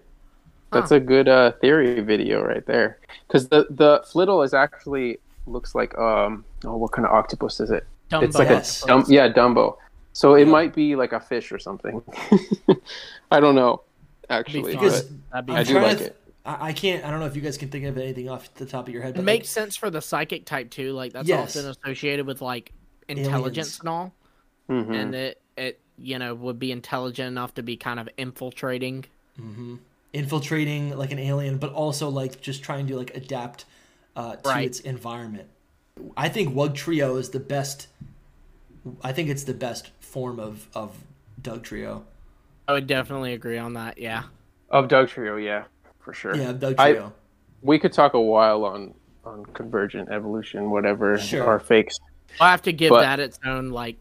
That's a good uh, theory video right there. Because the the flittle is actually looks like um oh what kind of octopus is it? Dumbo. It's like Yes. a dum- yeah Dumbo. So it might be like a fish or something. [laughs] I don't know actually. Because be I I'm do like to it. I, I can't. I don't know if you guys can think of anything off the top of your head. But It But makes like, sense for the psychic type too. Like that's Yes. often associated with like intelligence Aliens. and all, Mhm. and it it you know would be intelligent enough to be kind of infiltrating. infiltrating like an alien, but also like just trying to like adapt uh, to Right. its environment. I think Wugtrio is the best. I think it's the best form of of Dugtrio. I would definitely agree on that. Yeah. Of Dugtrio, yeah, for sure. Yeah, Doug I- We could talk a while on on convergent evolution, whatever Sure. are fakes. I'll have to give But- that its own like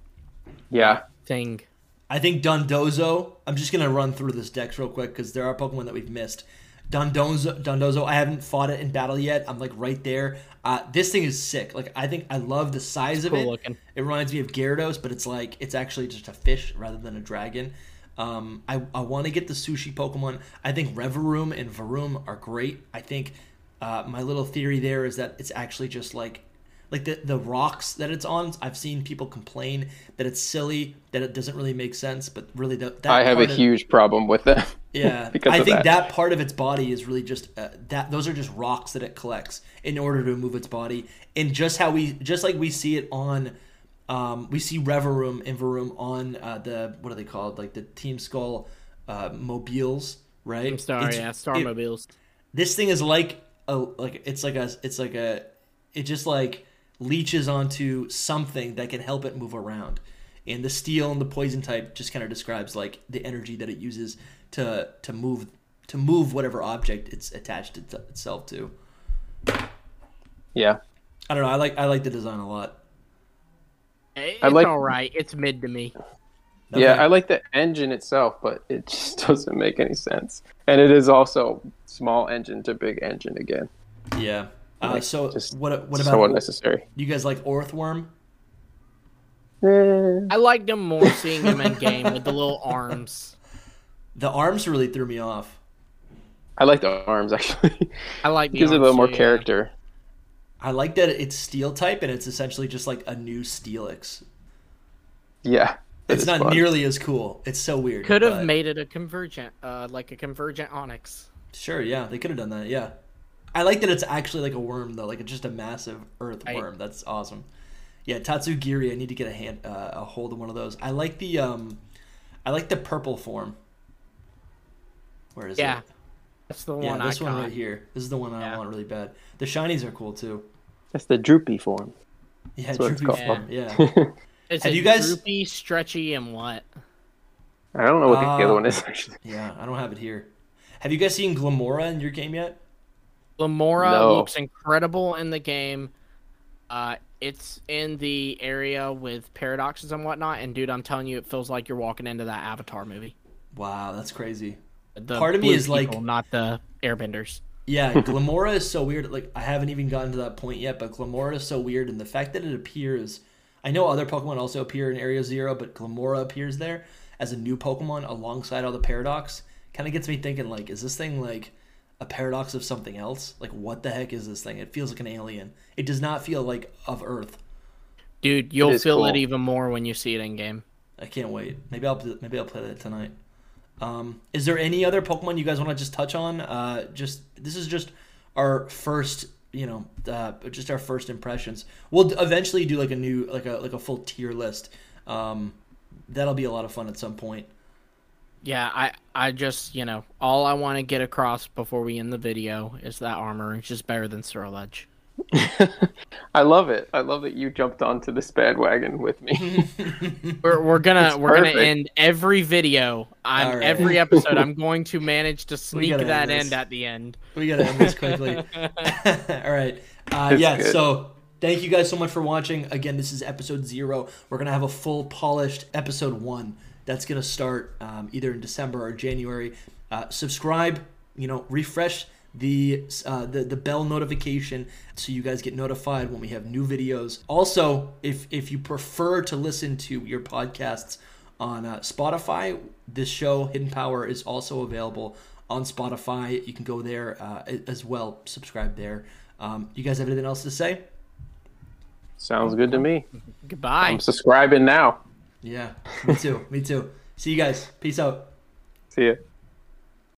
Yeah, thing. I think Dondozo. I'm just gonna run through this deck real quick because there are Pokemon that we've missed. Dondozo, Dondozo. I haven't fought it in battle yet. I'm like right there. Uh, this thing is sick. Like I think I love the size of cool it. looking. It reminds me of Gyarados, but it's like it's actually just a fish rather than a dragon. Um, I, I want to get the sushi Pokemon. I think Revavroom and Varoom are great. I think uh, my little theory there is that it's actually just like like the the rocks that it's on. I've seen people complain that it's silly, that it doesn't really make sense, but really that, that I have a of- huge problem with them. [laughs] yeah, [laughs] because I think that. that. part of its body is really just uh, that. Those are just rocks that it collects in order to move its body, and just how we, just like we see it on, um, we see Revavroom and Varoom on uh, the what are they called, like the Team Skull uh, mobiles, right? Star, It's- yeah, it- Starmobiles. this thing is like a like it's like a it's like a it just like leeches onto something that can help it move around. And the steel and the poison type just kind of describes like the energy that it uses to to move to move whatever object it's attached it itself to. Yeah, i don't know i like i like the design a lot It's like- all right. It's mid to me. yeah. Okay. I like the engine itself, but it just [laughs] doesn't make any sense. And it is also small engine to big engine again. yeah uh, Like, so just what what so about unnecessary. you guys like orthworm Eh, I liked him more seeing him in game with the little arms. [laughs] the arms really threw me off I like the arms actually. I like the [laughs] gives it a little more too, yeah. character. I like that it's steel type and it's essentially just like a new steelix Yeah, it's not fun. nearly as cool it's so weird Could have but- made it a convergent, uh, like a convergent Onix. Sure, yeah, they could have done that. Yeah, I like that it's actually like a worm though, like it's just a massive earth Right. worm. That's awesome. Yeah, Tatsugiri. I need to get a hand, uh, a hold of one of those. I like the, um, I like the purple form. Where is Yeah, it? Yeah, that's the Yeah, one this I one got. right here. This is the one I want really bad. The shinies are cool too. That's the droopy form. Yeah, That's what it's droopy called. form. Yeah. [laughs] Is Have it you guys- droopy, stretchy, and what? I don't know what the Uh, other one is actually. [laughs] Yeah, I don't have it here. Have you guys seen Glimmora in your game yet? Glimmora no. looks incredible in the game. Uh, it's in the area with paradoxes and whatnot, and dude, I'm telling you, it feels like you're walking into that Avatar movie. Wow, that's crazy. The Part of me is people, like, not the Airbenders. Yeah, [laughs] Glamora is so weird. Like, I haven't even gotten to that point yet, but Glamora is so weird, and the fact that it appears. I know other Pokemon also appear in Area Zero, but Glamora appears there as a new Pokemon alongside all the Paradox. Kind of gets me thinking, like, is this thing like a paradox of something else? Like, what the heck is this thing? It feels like an alien. It does not feel like of Earth. Dude, you'll feel cool. it even more when you see it in game. I can't wait. Maybe I'll maybe I'll play that tonight. Um, is there any other Pokemon you guys want to just touch on? Uh, just this is just our first, you know, uh, just our first impressions. We'll eventually do like a new, like a like a full tier list. Um, that'll be a lot of fun at some point. Yeah, I I just you know all I want to get across before we end the video is that Armarouge is just better than Ceruledge. [laughs] I love it. I love that you jumped onto this bandwagon with me. [laughs] we're we're gonna it's we're perfect. gonna end every video on right. every episode. I'm [laughs] going to manage to sneak that end, end, at the end. We gotta end this quickly. All right. Uh, yeah. Good. So thank you guys so much for watching. Again, this is episode zero. We're gonna have a full polished episode one that's gonna start um, either in December or January. Uh, subscribe. You know, refresh the uh, the the bell notification so you guys get notified when we have new videos. Also, if if you prefer to listen to your podcasts on uh, Spotify, this show Hidden Power is also available on Spotify. You can go there uh, as well. Subscribe there. Um, you guys have anything else to say? Sounds good to me. Goodbye. I'm subscribing now. Yeah, me too. me too. See you guys. Peace out. See you.